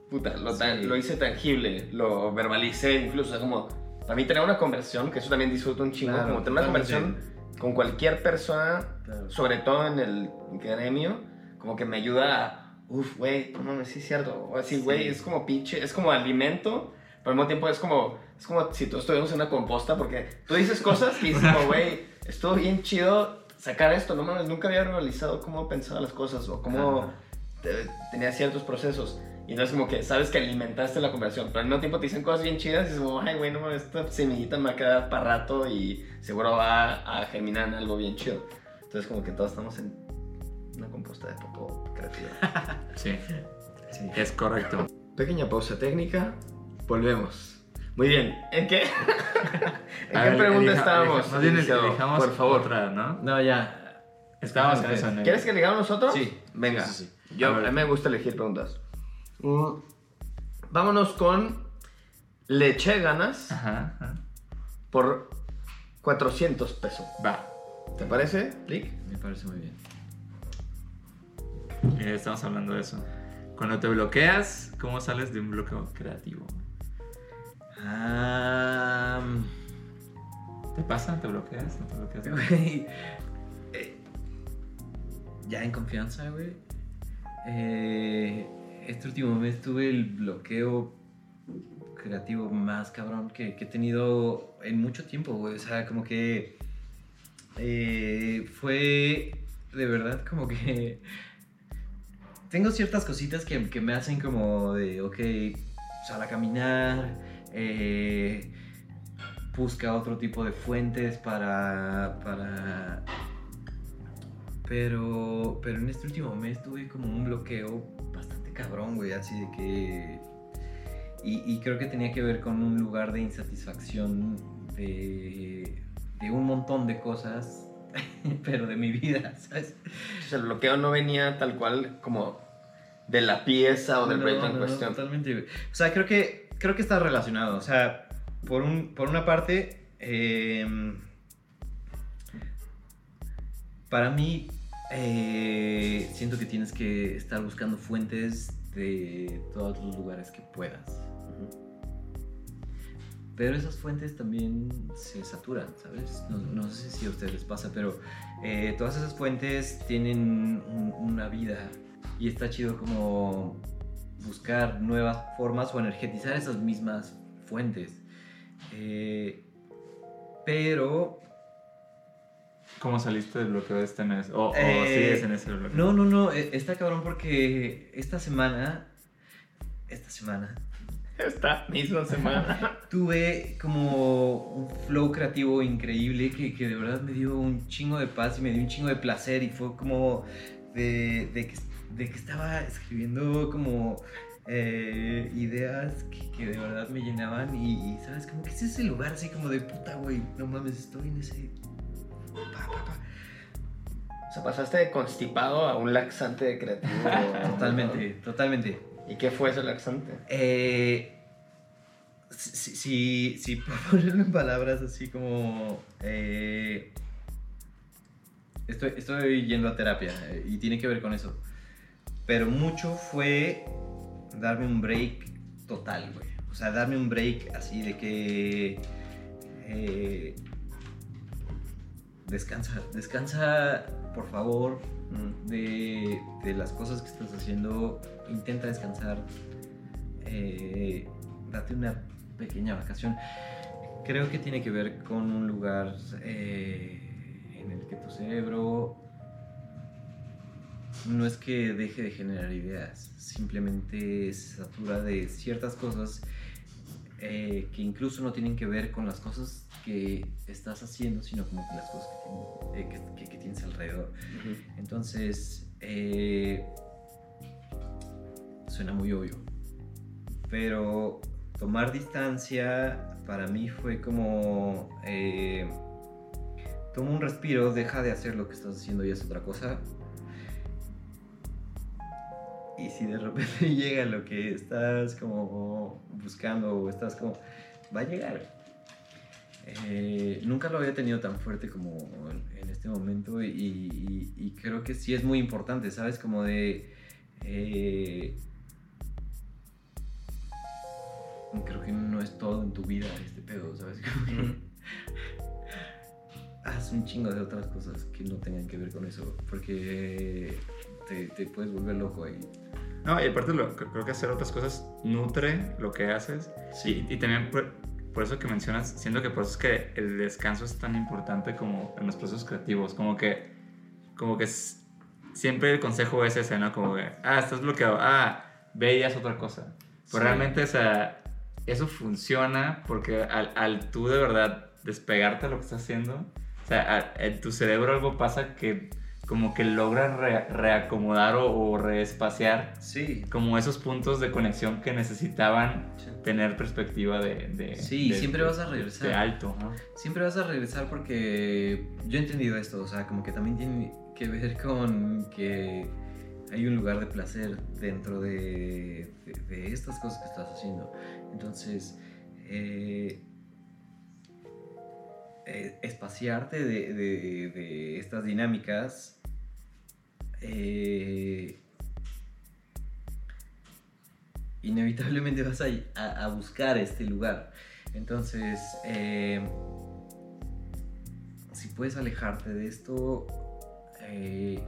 Puta, lo, tan-
Sí.
lo hice tangible, lo verbalicé incluso. O sea, como para mí tener una conversación, que eso también disfruto un chingo,
Claro,
como tener una conversación con cualquier persona,
Claro.
sobre todo en el gremio, como que me ayuda a, uff, güey, no mames, sí es cierto. O así,
Sí.
güey, es como pinche, es como alimento, pero al mismo tiempo es como, es como si todos estuviéramos en una composta, porque tú dices cosas que dices güey, estuvo bien chido sacar esto, no mames, nunca había realizado cómo pensaba las cosas o cómo te- tenía ciertos procesos. Y entonces como que sabes que alimentaste la conversación, pero al mismo tiempo te dicen cosas bien chidas y es como, ay, güey, no mames, esta semillita me va a quedar para rato y seguro va a germinar en algo bien chido. Entonces como que todos estamos en una composta de poco creativa.
Sí,
Sí.
es correcto.
Pequeña pausa técnica, volvemos. Muy bien, ¿en qué? ¿En
A
qué
ver,
pregunta
elija-
estábamos?
elija- Más bien elijamos
por favor.
otra, ¿no?
No, ya.
Estábamos en eso.
¿Quieres que eligamos nosotros?
Sí.
Venga.
Sí, sí, sí.
Yo,
A
mí me gusta elegir preguntas. Mm, vámonos con le eché ganas
Ajá, ajá.
por 400 pesos.
Va.
¿Te parece, Lick?
Me parece muy bien.
Eh, estamos hablando de eso. Cuando te bloqueas, ¿cómo sales de un bloqueo creativo?
Ah,
¿Te pasa? ¿Te bloqueas? ¿No te bloqueas?
güey. eh, ya en confianza, güey. Eh, este último mes tuve el bloqueo creativo más cabrón que, que he tenido en mucho tiempo, güey. O sea, como que eh, fue de verdad como que tengo ciertas cositas que, que me hacen como de, ok, sal a caminar, eh, busca otro tipo de fuentes para, para... Pero, pero en este último mes tuve como un bloqueo bastante cabrón, güey, así de que... Y, y creo que tenía que ver con un lugar de insatisfacción de, de un montón de cosas, pero de mi vida, ¿sabes?
El bloqueo no venía tal cual como de la pieza o del
No,
proyecto en
no, no,
cuestión.
totalmente. O sea, creo que, creo que está relacionado. O sea, por, un, por una parte, eh, para mí, eh, siento que tienes que estar buscando fuentes de todos los lugares que puedas. Pero esas fuentes también se saturan, ¿sabes? No, no sé si a ustedes les pasa, pero eh, todas esas fuentes tienen un- una vida y está chido como buscar nuevas formas o energetizar esas mismas fuentes. Eh, pero
¿Cómo saliste del bloqueo de este mes? ¿O, o
Eh,
sigues en ese bloqueo?
No, no, no, eh, está cabrón porque esta semana, esta semana,
esta misma semana.
Tuve como un flow creativo increíble que, que de verdad me dio un chingo de paz y me dio un chingo de placer y fue como de, de que, de que estaba escribiendo como eh, ideas que, que de verdad me llenaban y, y, ¿sabes? Como que es ese lugar así como de puta, güey, no mames, estoy en ese... Pa, pa, pa.
O sea, pasaste de constipado a un laxante creativo.
Totalmente, totalmente.
¿Y qué fue ese laxante?
Eh, si, si, puedo ponerlo en palabras así como... eh, estoy, estoy yendo a terapia eh, y tiene que ver con eso. Pero mucho fue darme un break total, güey. O sea, darme un break así de que... eh, descansa, descansa, por favor, de, las cosas que estás haciendo. Intenta descansar. eh, date una pequeña vacación. Creo que tiene que ver con un lugar eh, en el que tu cerebro no es que deje de generar ideas, simplemente se satura de ciertas cosas eh, que incluso no tienen que ver con las cosas que estás haciendo, sino como con las cosas que, eh, que- que- que tienes alrededor. Entonces, eh, suena muy obvio, pero tomar distancia para mí fue como, eh, toma un respiro, deja de hacer lo que estás haciendo y haz otra cosa. Y si de repente llega lo que estás como buscando o estás como, va a llegar. Eh, nunca lo había tenido tan fuerte como en, este momento y, y- y creo que sí es muy importante, ¿sabes? Como de... eh, creo que no es todo en tu vida este pedo, ¿sabes? Haz un chingo de otras cosas que no tengan que ver con eso, porque te, te puedes volver loco ahí.
No, y aparte lo, cre- creo que hacer otras cosas nutre lo que haces. Y, y también por, eso que mencionas, siento que por eso es que el descanso es tan importante como en los procesos creativos. Como que, como que es- siempre el consejo es ese, ¿no? Como que, ah, estás bloqueado, ah, ve y haz otra cosa. Pero
Sí.
realmente, o sea, eso funciona porque al, al tú de verdad despegarte de lo que estás haciendo, o sea, a- en tu cerebro algo pasa que como que logra re- reacomodar o, o reespaciar
Sí,
como esos puntos de conexión que necesitaban tener perspectiva de... de
Sí,
de-
siempre
de-
vas a regresar.
De alto, ¿no?
Siempre vas a regresar porque yo he entendido esto, o sea, como que también tiene que ver con que hay un lugar de placer dentro de, de- estas cosas que estás haciendo. Entonces, eh, eh, espaciarte de, de- de estas dinámicas eh, inevitablemente vas a, a- a buscar este lugar. Entonces, eh, si puedes alejarte de esto, eh,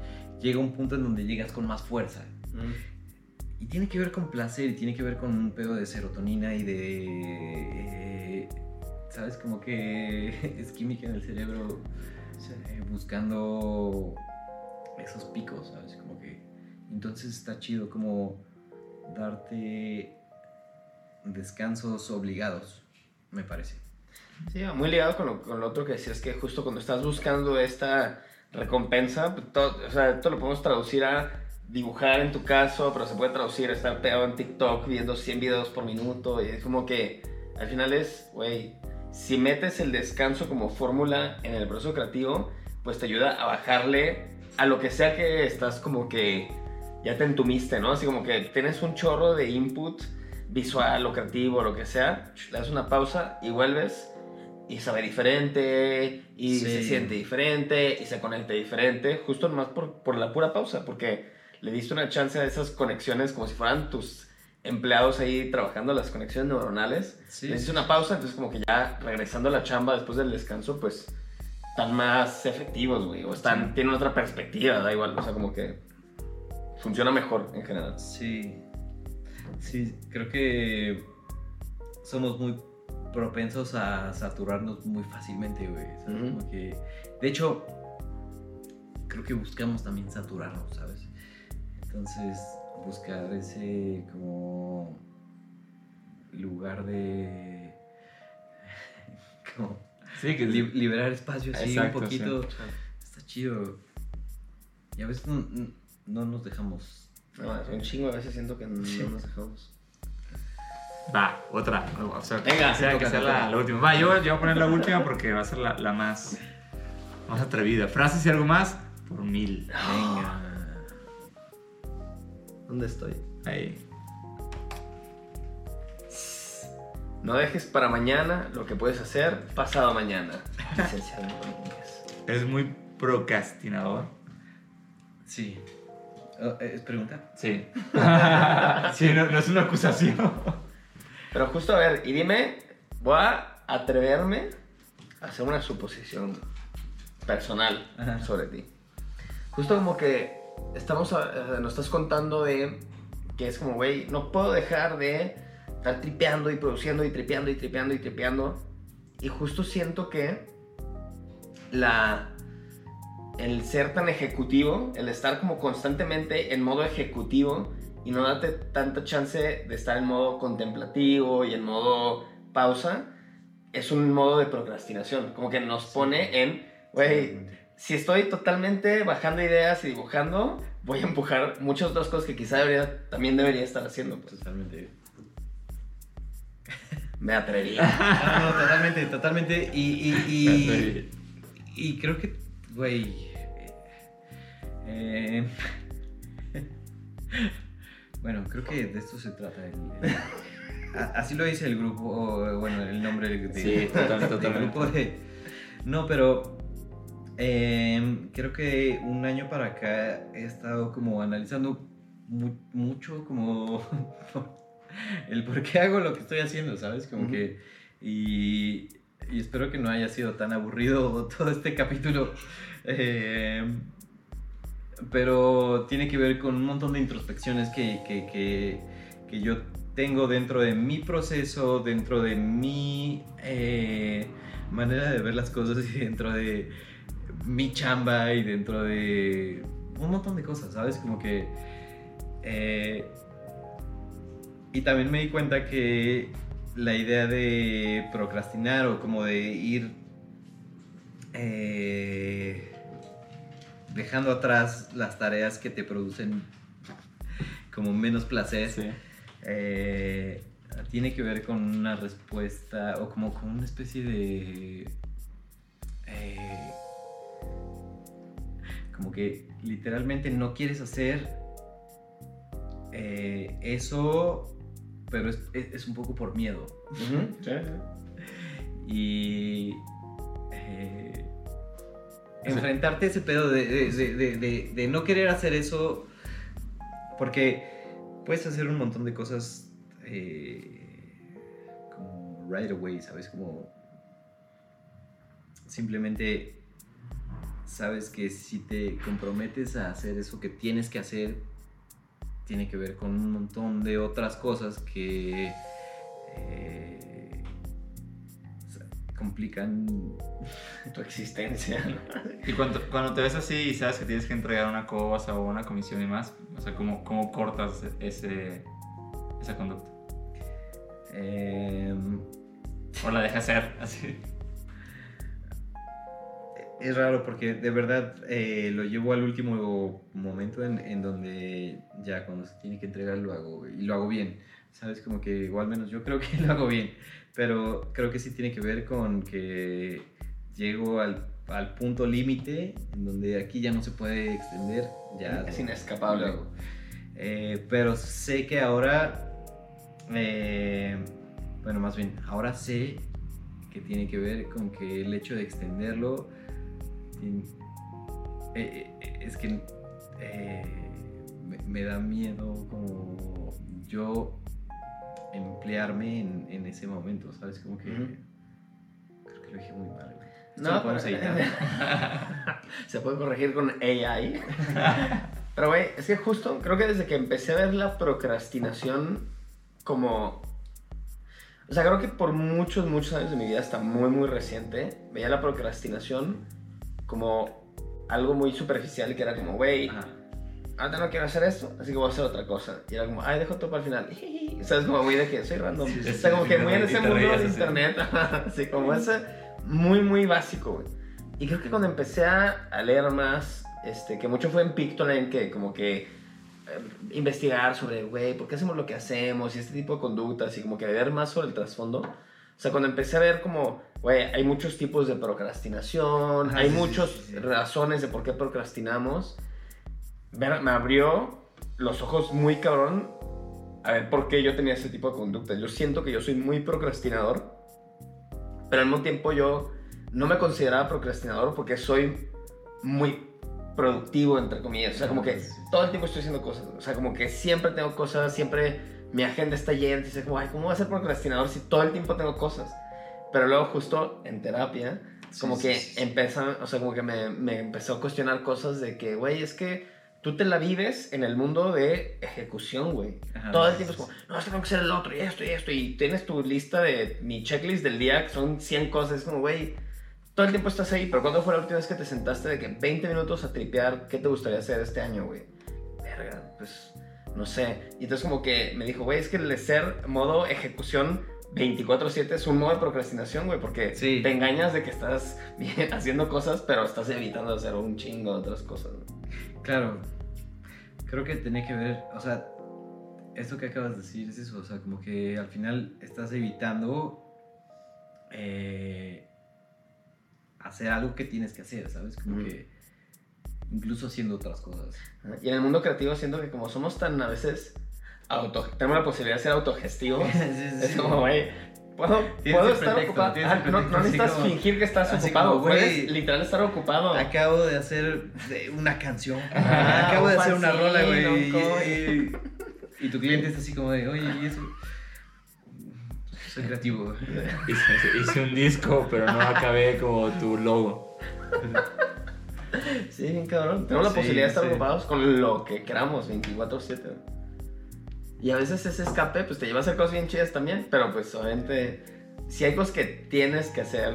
llega un punto en donde llegas con más fuerza. Y tiene que ver con placer y tiene que ver con un pedo de serotonina y de... eh, ¿Sabes? Como que es química en el cerebro buscando esos picos, ¿sabes? Como que... Entonces está chido como darte descansos obligados, me parece.
Sí, muy ligado con lo, con lo otro que decías, que justo cuando estás buscando esta recompensa, pues, todo, o sea, esto lo podemos traducir a dibujar en tu caso, pero se puede traducir a estar pegado en TikTok viendo 100 videos por minuto, y es como que al final es, güey, si metes el descanso como fórmula en el proceso creativo, pues te ayuda a bajarle a lo que sea que estás como que ya te entumiste, ¿no? Así como que tienes un chorro de input visual o creativo, lo que sea, le das una pausa y vuelves y sabe diferente y
Sí.
se siente diferente y se conecta diferente, justo nomás por, por la pura pausa, porque le diste una chance a esas conexiones como si fueran tus empleados ahí trabajando las conexiones neuronales.
Sí.
Le diste una pausa, entonces como que ya regresando a la chamba después del descanso, pues están más efectivos, güey, o están,
Sí.
tienen otra perspectiva, da igual, o sea, como que funciona mejor en general.
Sí, sí, creo que somos muy propensos a saturarnos muy fácilmente, güey. de hecho, creo que buscamos también saturarnos, ¿sabes? Entonces, buscar ese como lugar de... como
Sí, que
li- liberar espacio así un poquito.
sí.
Está chido. Y a veces no, no- no nos dejamos.
No, es un chingo a veces siento que no nos dejamos.
Va, otra. O sea,
Venga,
sea, que sea la, última. Va, yo, yo voy a poner la última porque va a ser la, la más, más atrevida. Frases y algo más por mil.
Venga.
¿Dónde estoy?
Ahí.
No dejes para mañana lo que puedes hacer pasado mañana. Licenciado Domínguez.
Eres muy procrastinador.
Sí. ¿Es pregunta?
Sí. sí, no, no es una acusación.
Pero justo a ver, y dime, voy a atreverme a hacer una suposición personal
Ajá.
sobre ti. Justo como que estamos, a- eh, nos estás contando de que es como, güey, no puedo dejar de estar tripeando y produciendo y tripeando y tripeando y tripeando. Y justo siento que la el ser tan ejecutivo, el estar como constantemente en modo ejecutivo y no darte tanta chance de estar en modo contemplativo y en modo pausa, es un modo de procrastinación. Como que nos pone en, güey, si estoy totalmente bajando ideas y dibujando, voy a empujar muchas otras cosas que quizá debería, también debería estar haciendo. Pues.
Totalmente.
Me atreví.
Ah, no, totalmente, totalmente. Y, y, y, y creo que, güey. Eh, bueno, creo que de esto se trata. el- el- a- así lo dice el grupo, bueno, el nombre de,
Sí, totalmente,
del
totalmente.
grupo de. No, pero eh, creo que un año para acá he estado como analizando mu- mucho como el por qué hago lo que estoy haciendo, ¿sabes? Como que... Y, y espero que no haya sido tan aburrido todo este capítulo. eh, pero tiene que ver con un montón de introspecciones que, que, que, yo tengo dentro de mi proceso, dentro de mi eh, manera de ver las cosas y dentro de mi chamba y dentro de un montón de cosas, ¿sabes? Como que... eh, y también me di cuenta que la idea de procrastinar o como de ir eh, dejando atrás las tareas que te producen como menos placer,
Sí.
eh, tiene que ver con una respuesta o como con una especie de... eh, como que literalmente no quieres hacer eh, eso, pero es, es- es un poco por miedo.
Sí, sí.
Y enfrentarte a ese pedo de, no querer hacer eso, porque puedes hacer un montón de cosas eh, como right away, ¿sabes? Como simplemente sabes que si te comprometes a hacer eso que tienes que hacer, tiene que ver con un montón de otras cosas que eh, complican.
Tu existencia.
Y cuando, cuando te ves así y sabes que tienes que entregar una cosa o una comisión y más, o sea, ¿cómo, cómo cortas ese, esa conducta?
Em,
O la dejas ser, así.
es raro porque de verdad eh, lo llevo al último momento en, en donde ya cuando se tiene que entregar lo hago y lo hago bien. ¿Sabes? Como que, o al menos yo creo que lo hago bien. Pero creo que sí tiene que ver con que llego al, al punto límite en donde aquí ya no se puede extender. Ya
Es
lo-
inescapable.
lo. Eh, pero sé que ahora, eh, bueno, más bien, ahora sé que tiene que ver con que el hecho de extenderlo eh, es que me, me da miedo como yo emplearme en, en ese momento, ¿sabes? Como que creo que lo dije muy mal. güey. Esto
No,
lo podemos editar.
Se puede corregir con AI. Pero, güey, es que justo creo que desde que empecé a ver la procrastinación como... O sea, creo que por muchos, muchos años de mi vida, hasta muy, muy reciente, veía la procrastinación como algo muy superficial que era como, güey,
Ajá.
ahorita no quiero hacer esto, así que voy a hacer otra cosa. Y era como, ay, dejo todo para el final. Y sabes, como muy de que soy random.
Sí, sí,
o sea, como
sí,
que muy en ese mundo de internet, así como ese, muy, muy básico, güey. Y creo que cuando empecé a, a leer más, este, que mucho fue en Pictoline, que como que eh, investigar sobre, güey, ¿por qué hacemos lo que hacemos? Y este tipo de conductas, y como que ver más sobre el trasfondo. O sea, cuando empecé a ver como, güey, hay muchos tipos de procrastinación,
Ajá,
hay muchas razones de por qué procrastinamos. Me abrió los ojos muy cabrón a ver por qué yo tenía ese tipo de conductas. Yo siento que yo soy muy procrastinador, pero al mismo tiempo yo no me consideraba procrastinador porque soy muy productivo, entre comillas. O sea, como que todo el tiempo estoy haciendo cosas. O sea, como que siempre tengo cosas, siempre mi agenda está llena. Dices, como, ay, ¿cómo voy a ser procrastinador si todo el tiempo tengo cosas? Pero luego justo en terapia, como
Sí,
que
sí, sí.
empezó, o sea, como que me, me empezó a cuestionar cosas de que, güey, es que tú te la vives en el mundo de ejecución, güey. Todo el tiempo es como, no, esto tengo que ser el otro, y esto, y esto, y tienes tu lista de mi checklist del día, que son 100 cosas, es como, güey, todo el tiempo estás ahí, pero ¿cuándo fue la última vez que te sentaste de que 20 minutos a tripear qué te gustaría hacer este año, güey? Verga, pues, no sé. Y entonces como que me dijo, güey, es que el ser modo ejecución 24/7 es un modo de procrastinación, güey, porque
Sí.
te engañas de que estás bien haciendo cosas, pero estás evitando hacer un chingo de otras cosas. ¿no?
Claro. Creo que tiene que ver, o sea, esto que acabas de decir es eso, o sea, como que al final estás evitando eh, hacer algo que tienes que hacer, ¿sabes? Como que incluso haciendo otras cosas.
Y en el mundo creativo siento que como somos tan a veces auto, tenemos la posibilidad de ser autogestivos, es como, güey, puedo, estar
pretexto,
ocupado. Ah, no, necesitas
como-
fingir que estás ocupado,
como,
puedes literal estar ocupado.
Acabo de hacer una canción.
Ah,
Acabo de hacer una rola, güey. Y, y- y tu cliente está así como de, oye, ¿y eso? Soy creativo.
Hice, hice un disco, pero no acabé como tu logo.
Sí, bien cabrón. Tenemos la
Sí,
posibilidad de estar
sí.
ocupados con lo que queramos 24/7. Y a veces ese escape pues te lleva a hacer cosas bien chidas también, pero pues obviamente si hay cosas que tienes que hacer,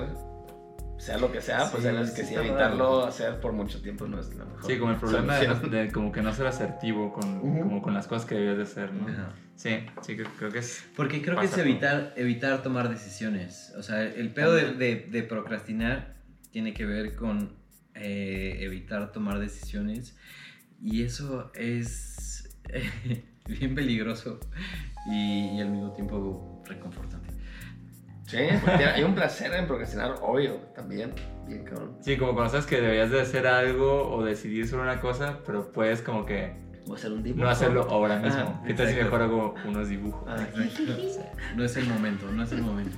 sea lo que sea, pues
Sí,
sabes que
sí
evitarlo hacer por mucho tiempo no es la mejor.
Sí, como el problema de, de como que no ser asertivo con,
Ujú.
como con las cosas que debías de hacer, ¿no? Sí, sí, creo, creo que es...
Porque creo que es evitar, evitar tomar decisiones. O sea, el pedo de, de- de procrastinar tiene que ver con eh, evitar tomar decisiones. Y eso es bien peligroso y, y al mismo tiempo reconfortante.
Sí, hay un placer en procrastinar, obvio, también. Bien cabrón.
Sí, como cuando sabes que deberías de hacer algo o decidir sobre una cosa, pero puedes como que
a hacer un dibujo.
no hacerlo ahora mismo.
Ajá,
¿Qué tal si mejor hago unos dibujos?
Ah,
No es el momento, no es el momento.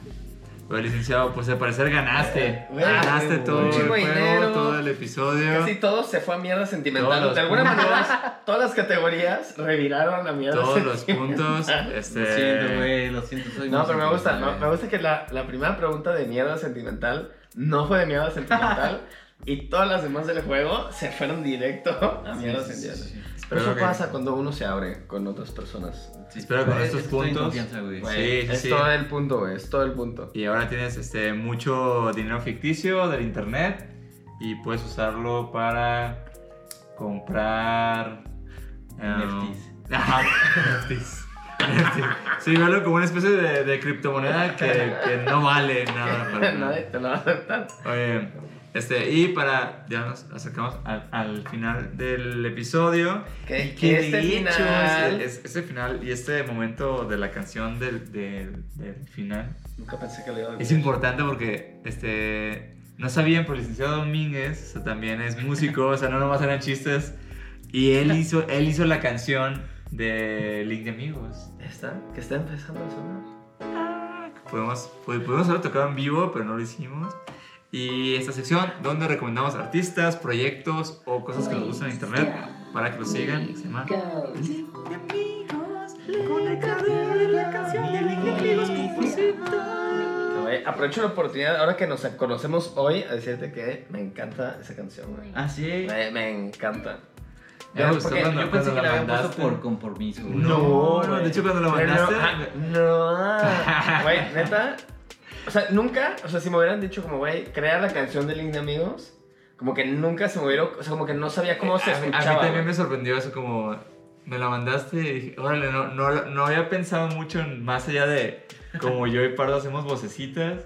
Pues licenciado, pues al parecer ganaste.
Güey,
ganaste
güey,
todo el juego,
dinero.
todo el episodio.
Casi todo se fue a mierda sentimental.
Todos
de alguna
puntos.
manera, todas las categorías reviraron a mierda
Todos los
sentimental.
puntos. Este...
Lo siento, güey, lo siento. Soy
No, pero me gusta,
sentimental,
me, gusta que la, la primera pregunta de mierda sentimental no fue de mierda sentimental y todas las demás del juego se fueron directo a
güey.
mierda
sí,
sentimental.
sí, sí.
Pero eso
que-
pasa cuando uno se abre con otras personas.
Sí,
Espero con
pero
estos
estoy
puntos-
confianza, güey.
Güey,
Sí, sí,
es
sí.
todo el punto, güey, es todo el punto.
Y ahora tienes este, mucho dinero ficticio del internet y puedes usarlo para comprar um,
NFTs.
Ajá, NFTs. NFTs. Sí, verlo como una especie de, de criptomoneda que, que no vale nada. para nada.
Nadie te lo va a aceptar.
Oye, este, y para, ya nos acercamos al, al final del episodio.
Que-
y
que este
de hecho,
final-
es- es- este final y este momento de la canción del, del, del final
Nunca pensé que lo iba a
es importante porque, este, no sabían, pero el licenciado Domínguez o sea, también es músico, o sea, no nomás eran chistes. Y él hizo, él hizo la canción de Link de Amigos.
Está, que está empezando a sonar.
Podemos, pu- pudimos haberlo tocado en vivo, pero no lo hicimos. Y esta sección donde recomendamos artistas, proyectos o cosas que nos gustan en internet para que lo sigan. Se llama la
Aprovecho la oportunidad, ahora que nos conocemos hoy, a decirte que me encanta esa canción, güey.
Ah, sí.
Me, me encanta.
Me gustó
Porque
cuando-
Yo pensé que
cuando
la habían puesto
mandaste.
por compromiso, güey.
No, no, de hecho, cuando
Pero
mandaste-
No, ah, no. Güey, neta. O sea, nunca, o sea, si me hubieran dicho como, güey, crea la canción de Link de Amigos, como que nunca se me hubiera, o sea, como que no sabía cómo se
a, mí- a mí
escuchaba.
también me sorprendió eso, como me la mandaste y dije, órale, no, no, no había pensado mucho en más allá de como yo y Pardo hacemos vocecitas,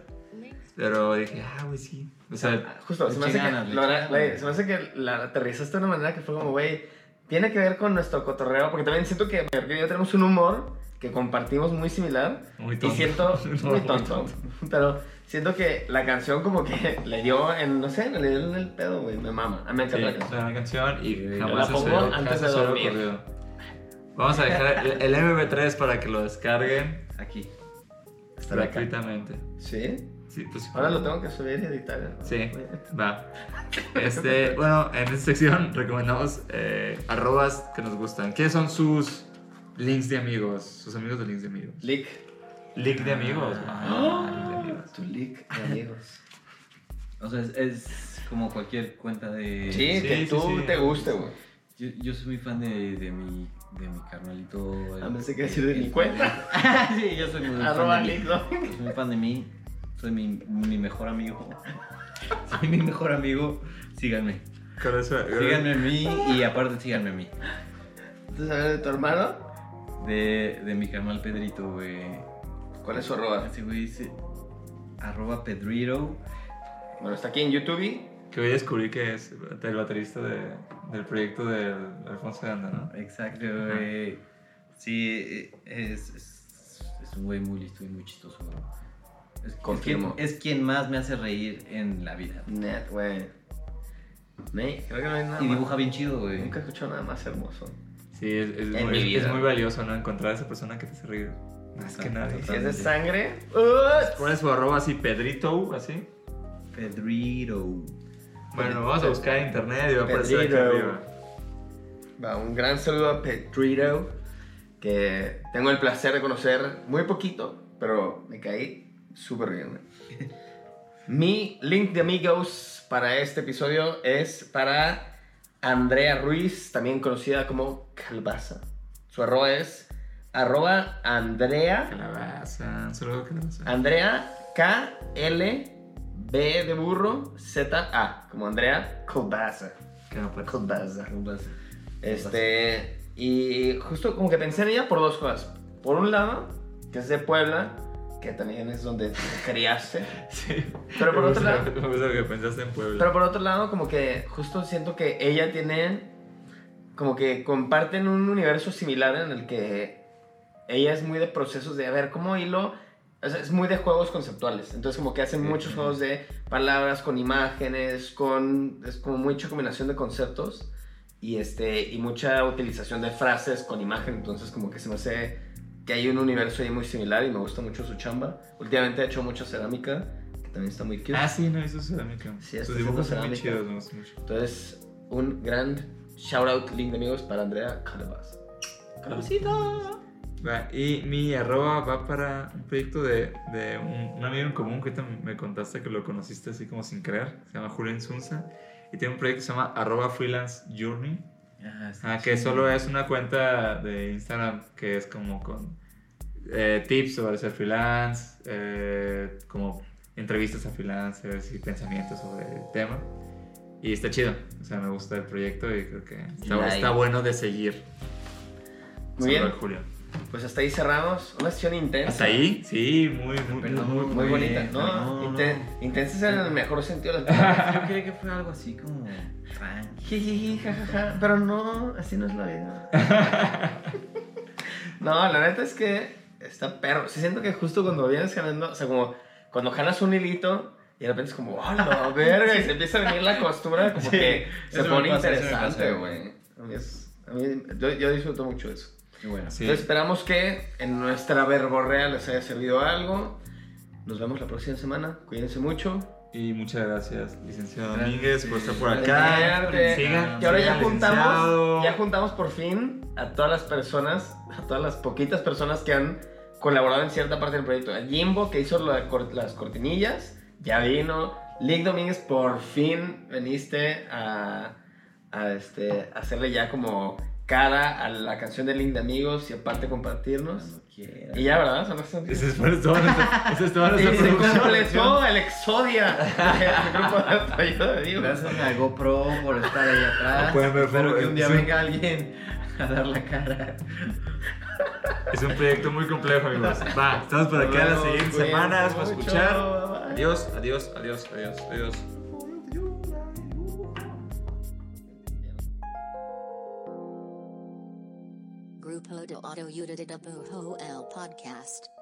pero dije, ah, güey, sí. O sea,
Justo, se me, hace que,
ganas,
la
leche
güey,
ganas.
se me hace que la aterrizaste de una manera que fue como, güey, tiene que ver con nuestro cotorreo, porque también siento que que yo tenemos un humor que compartimos muy similar.
muy
Y
tonto.
siento,
No,
muy tonto, pero siento que la canción como que le dio en, no sé, le dio en el pedo, güey, me mama. A mí me
Sí,
encanta la canción.
la canción y
Sí,
jamás
la
se
pongo
subió-
antes de
se
dormir.
Vamos a dejar el, el MP3 para que lo descarguen
Aquí.
Estará acá.
gratuitamente.
¿Sí?
Sí, pues,
Ahora lo tengo que subir y editar. ¿no?
Sí, va. Este, bueno, en esta sección recomendamos eh, arrobas que nos gustan. ¿Qué son sus links de amigos? Sus amigos de links de amigos.
Leak.
Link de amigos. Ah, link de amigos.
Tu leak de amigos.
O sea, es, es como cualquier cuenta de...
Sí,
Sí,
que
sí,
tú
sí.
te guste, güey.
Yo, yo soy muy fan de, de mi, de mi carnalito. el-
Ah, pensé que decir de mi cuenta.
sí, yo soy muy
Arroba
fan de
leak,
mí.
¿no?
Yo soy muy fan de mí. Soy mi, mi mejor amigo. soy mi mejor amigo. Síganme.
Con eso,
Síganme a mí y aparte síganme a mí.
A ver, de tu hermano,
De, de mi carnal Pedrito, güey.
¿cuál es su arroba?
Ese güey dice arroba Pedrito.
Bueno, está aquí en YouTube.
Que hoy descubrí que es el baterista de, del proyecto de Alfonso de Anda, ¿no?
Exacto, güey. Sí, es, es, es un güey muy listo y muy chistoso, güey. Es, es,
Confirmo.
quien, es quien más me hace reír en la vida.
Net, güey. Ne, creo que no hay nada
Y
más.
dibuja bien chido, güey.
Nunca he escuchado nada más hermoso.
Sí, es, es
En
muy,
mi
es-
vida.
es muy valioso, ¿no? Encontrar a esa persona que te hace reír. Más que nadie.
Si es de sangre, ¡uh!
Pones su arroba así, Pedrito, así.
Pedrito.
Bueno, vamos a buscar en internet y va a aparecer aquí
Pedrito.
arriba.
Va, un gran saludo a Pedrito, que tengo el placer de conocer muy poquito, pero me caí súper bien. Mi link de amigos para este episodio es para Andrea Ruiz, también conocida como Calbaza. Su arroba es arroba Andrea,
Calabaza, un saludo calabaza.
Andrea K L B de burro Z A, como Andrea. Calbaza.
Arroba-
Este, y justo como que pensé en ella por dos cosas. Por un lado, que es de Puebla, que también es donde te criaste.
Sí.
Pero por
Me
otro
gusta-
lado-
Me gusta que pensaste en Puebla.
Pero por otro lado, como que justo siento que ella tiene, como que comparten un universo similar en el que ella es muy de procesos de, a ver, ¿cómo hilo? O sea, es muy de juegos conceptuales. Entonces como que hacen muchos juegos de palabras con imágenes, con, es como mucha combinación de conceptos y, este, y mucha utilización de frases con imagen. Entonces como que se me hace que hay un universo ahí muy similar y me gusta mucho su chamba. Últimamente ha hecho mucha cerámica, que también está muy cute.
Ah, sí, no, eso es cerámica.
Sí,
Sus dibujos son muy chidos, me mucho.
Entonces, un gran shout out, link de amigos para Andrea Calabas.
Va, y mi arroba va para un proyecto de, de un, un amigo en común que ahorita me contaste que lo conociste así como sin creer. Se llama Julián Zunza. Y tiene un proyecto que se llama arroba freelance journey.
Ah,
Ah, que
chido.
solo es una cuenta de Instagram que es como con eh, tips sobre ser freelance, eh, como entrevistas a freelancers y pensamientos sobre el tema. Y está chido, o sea, me gusta el proyecto y creo que está, bueno de seguir.
Muy bien.
Julio.
Pues hasta ahí cerramos. Una sesión intensa.
¿Hasta ahí? Sí, muy, muy, muy,
Muy
Muy
bonita, ¿no?
no,
Inten-
no.
Intensa en el mejor sentido de la palabra.
Yo creía que fue algo así como.
Jijiji, jajaja. Pero no, así no es la vida. no, la neta es que está perro. Sí, siento que justo cuando vienes jalando, o sea, como cuando jalas un hilito y de repente es como, ¡oh, la verga! Y se empieza a venir la costura, como
Sí,
que se pone
pasa,
interesante, güey. A mí es- a mí- yo, yo disfruto mucho eso.
Qué bueno.
Sí.
Entonces esperamos que en nuestra verborrea les haya servido algo. Nos vemos la próxima semana. Cuídense mucho.
Y muchas gracias, licenciado
Gracias,
Domínguez, por estar por acá. Sigan,
Y ahora ya juntamos, ya juntamos por fin a todas las personas, a todas las poquitas personas que han colaborado en cierta parte del proyecto. A Jimbo, que hizo la las cortinillas, ya vino. Lick Domínguez, por fin veniste a, a, este, hacerle ya como cara a la canción de Link de Amigos y aparte compartirnos. Y ya, ¿verdad? Son las
Ese es todo nuestra, esa es toda
Y
nuestra
se
producción.
completó el Exodia. El grupo de.
Gracias a GoPro por estar ahí atrás.
Pueden ver,
Espero que un día
sí.
venga alguien a dar la cara.
Es un proyecto muy complejo, amigos. Va, estamos por acá las siguientes semanas para escuchar. Adiós, adiós, adiós, adiós, adiós.
Grupo de Dibujo el podcast.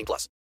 18 plus.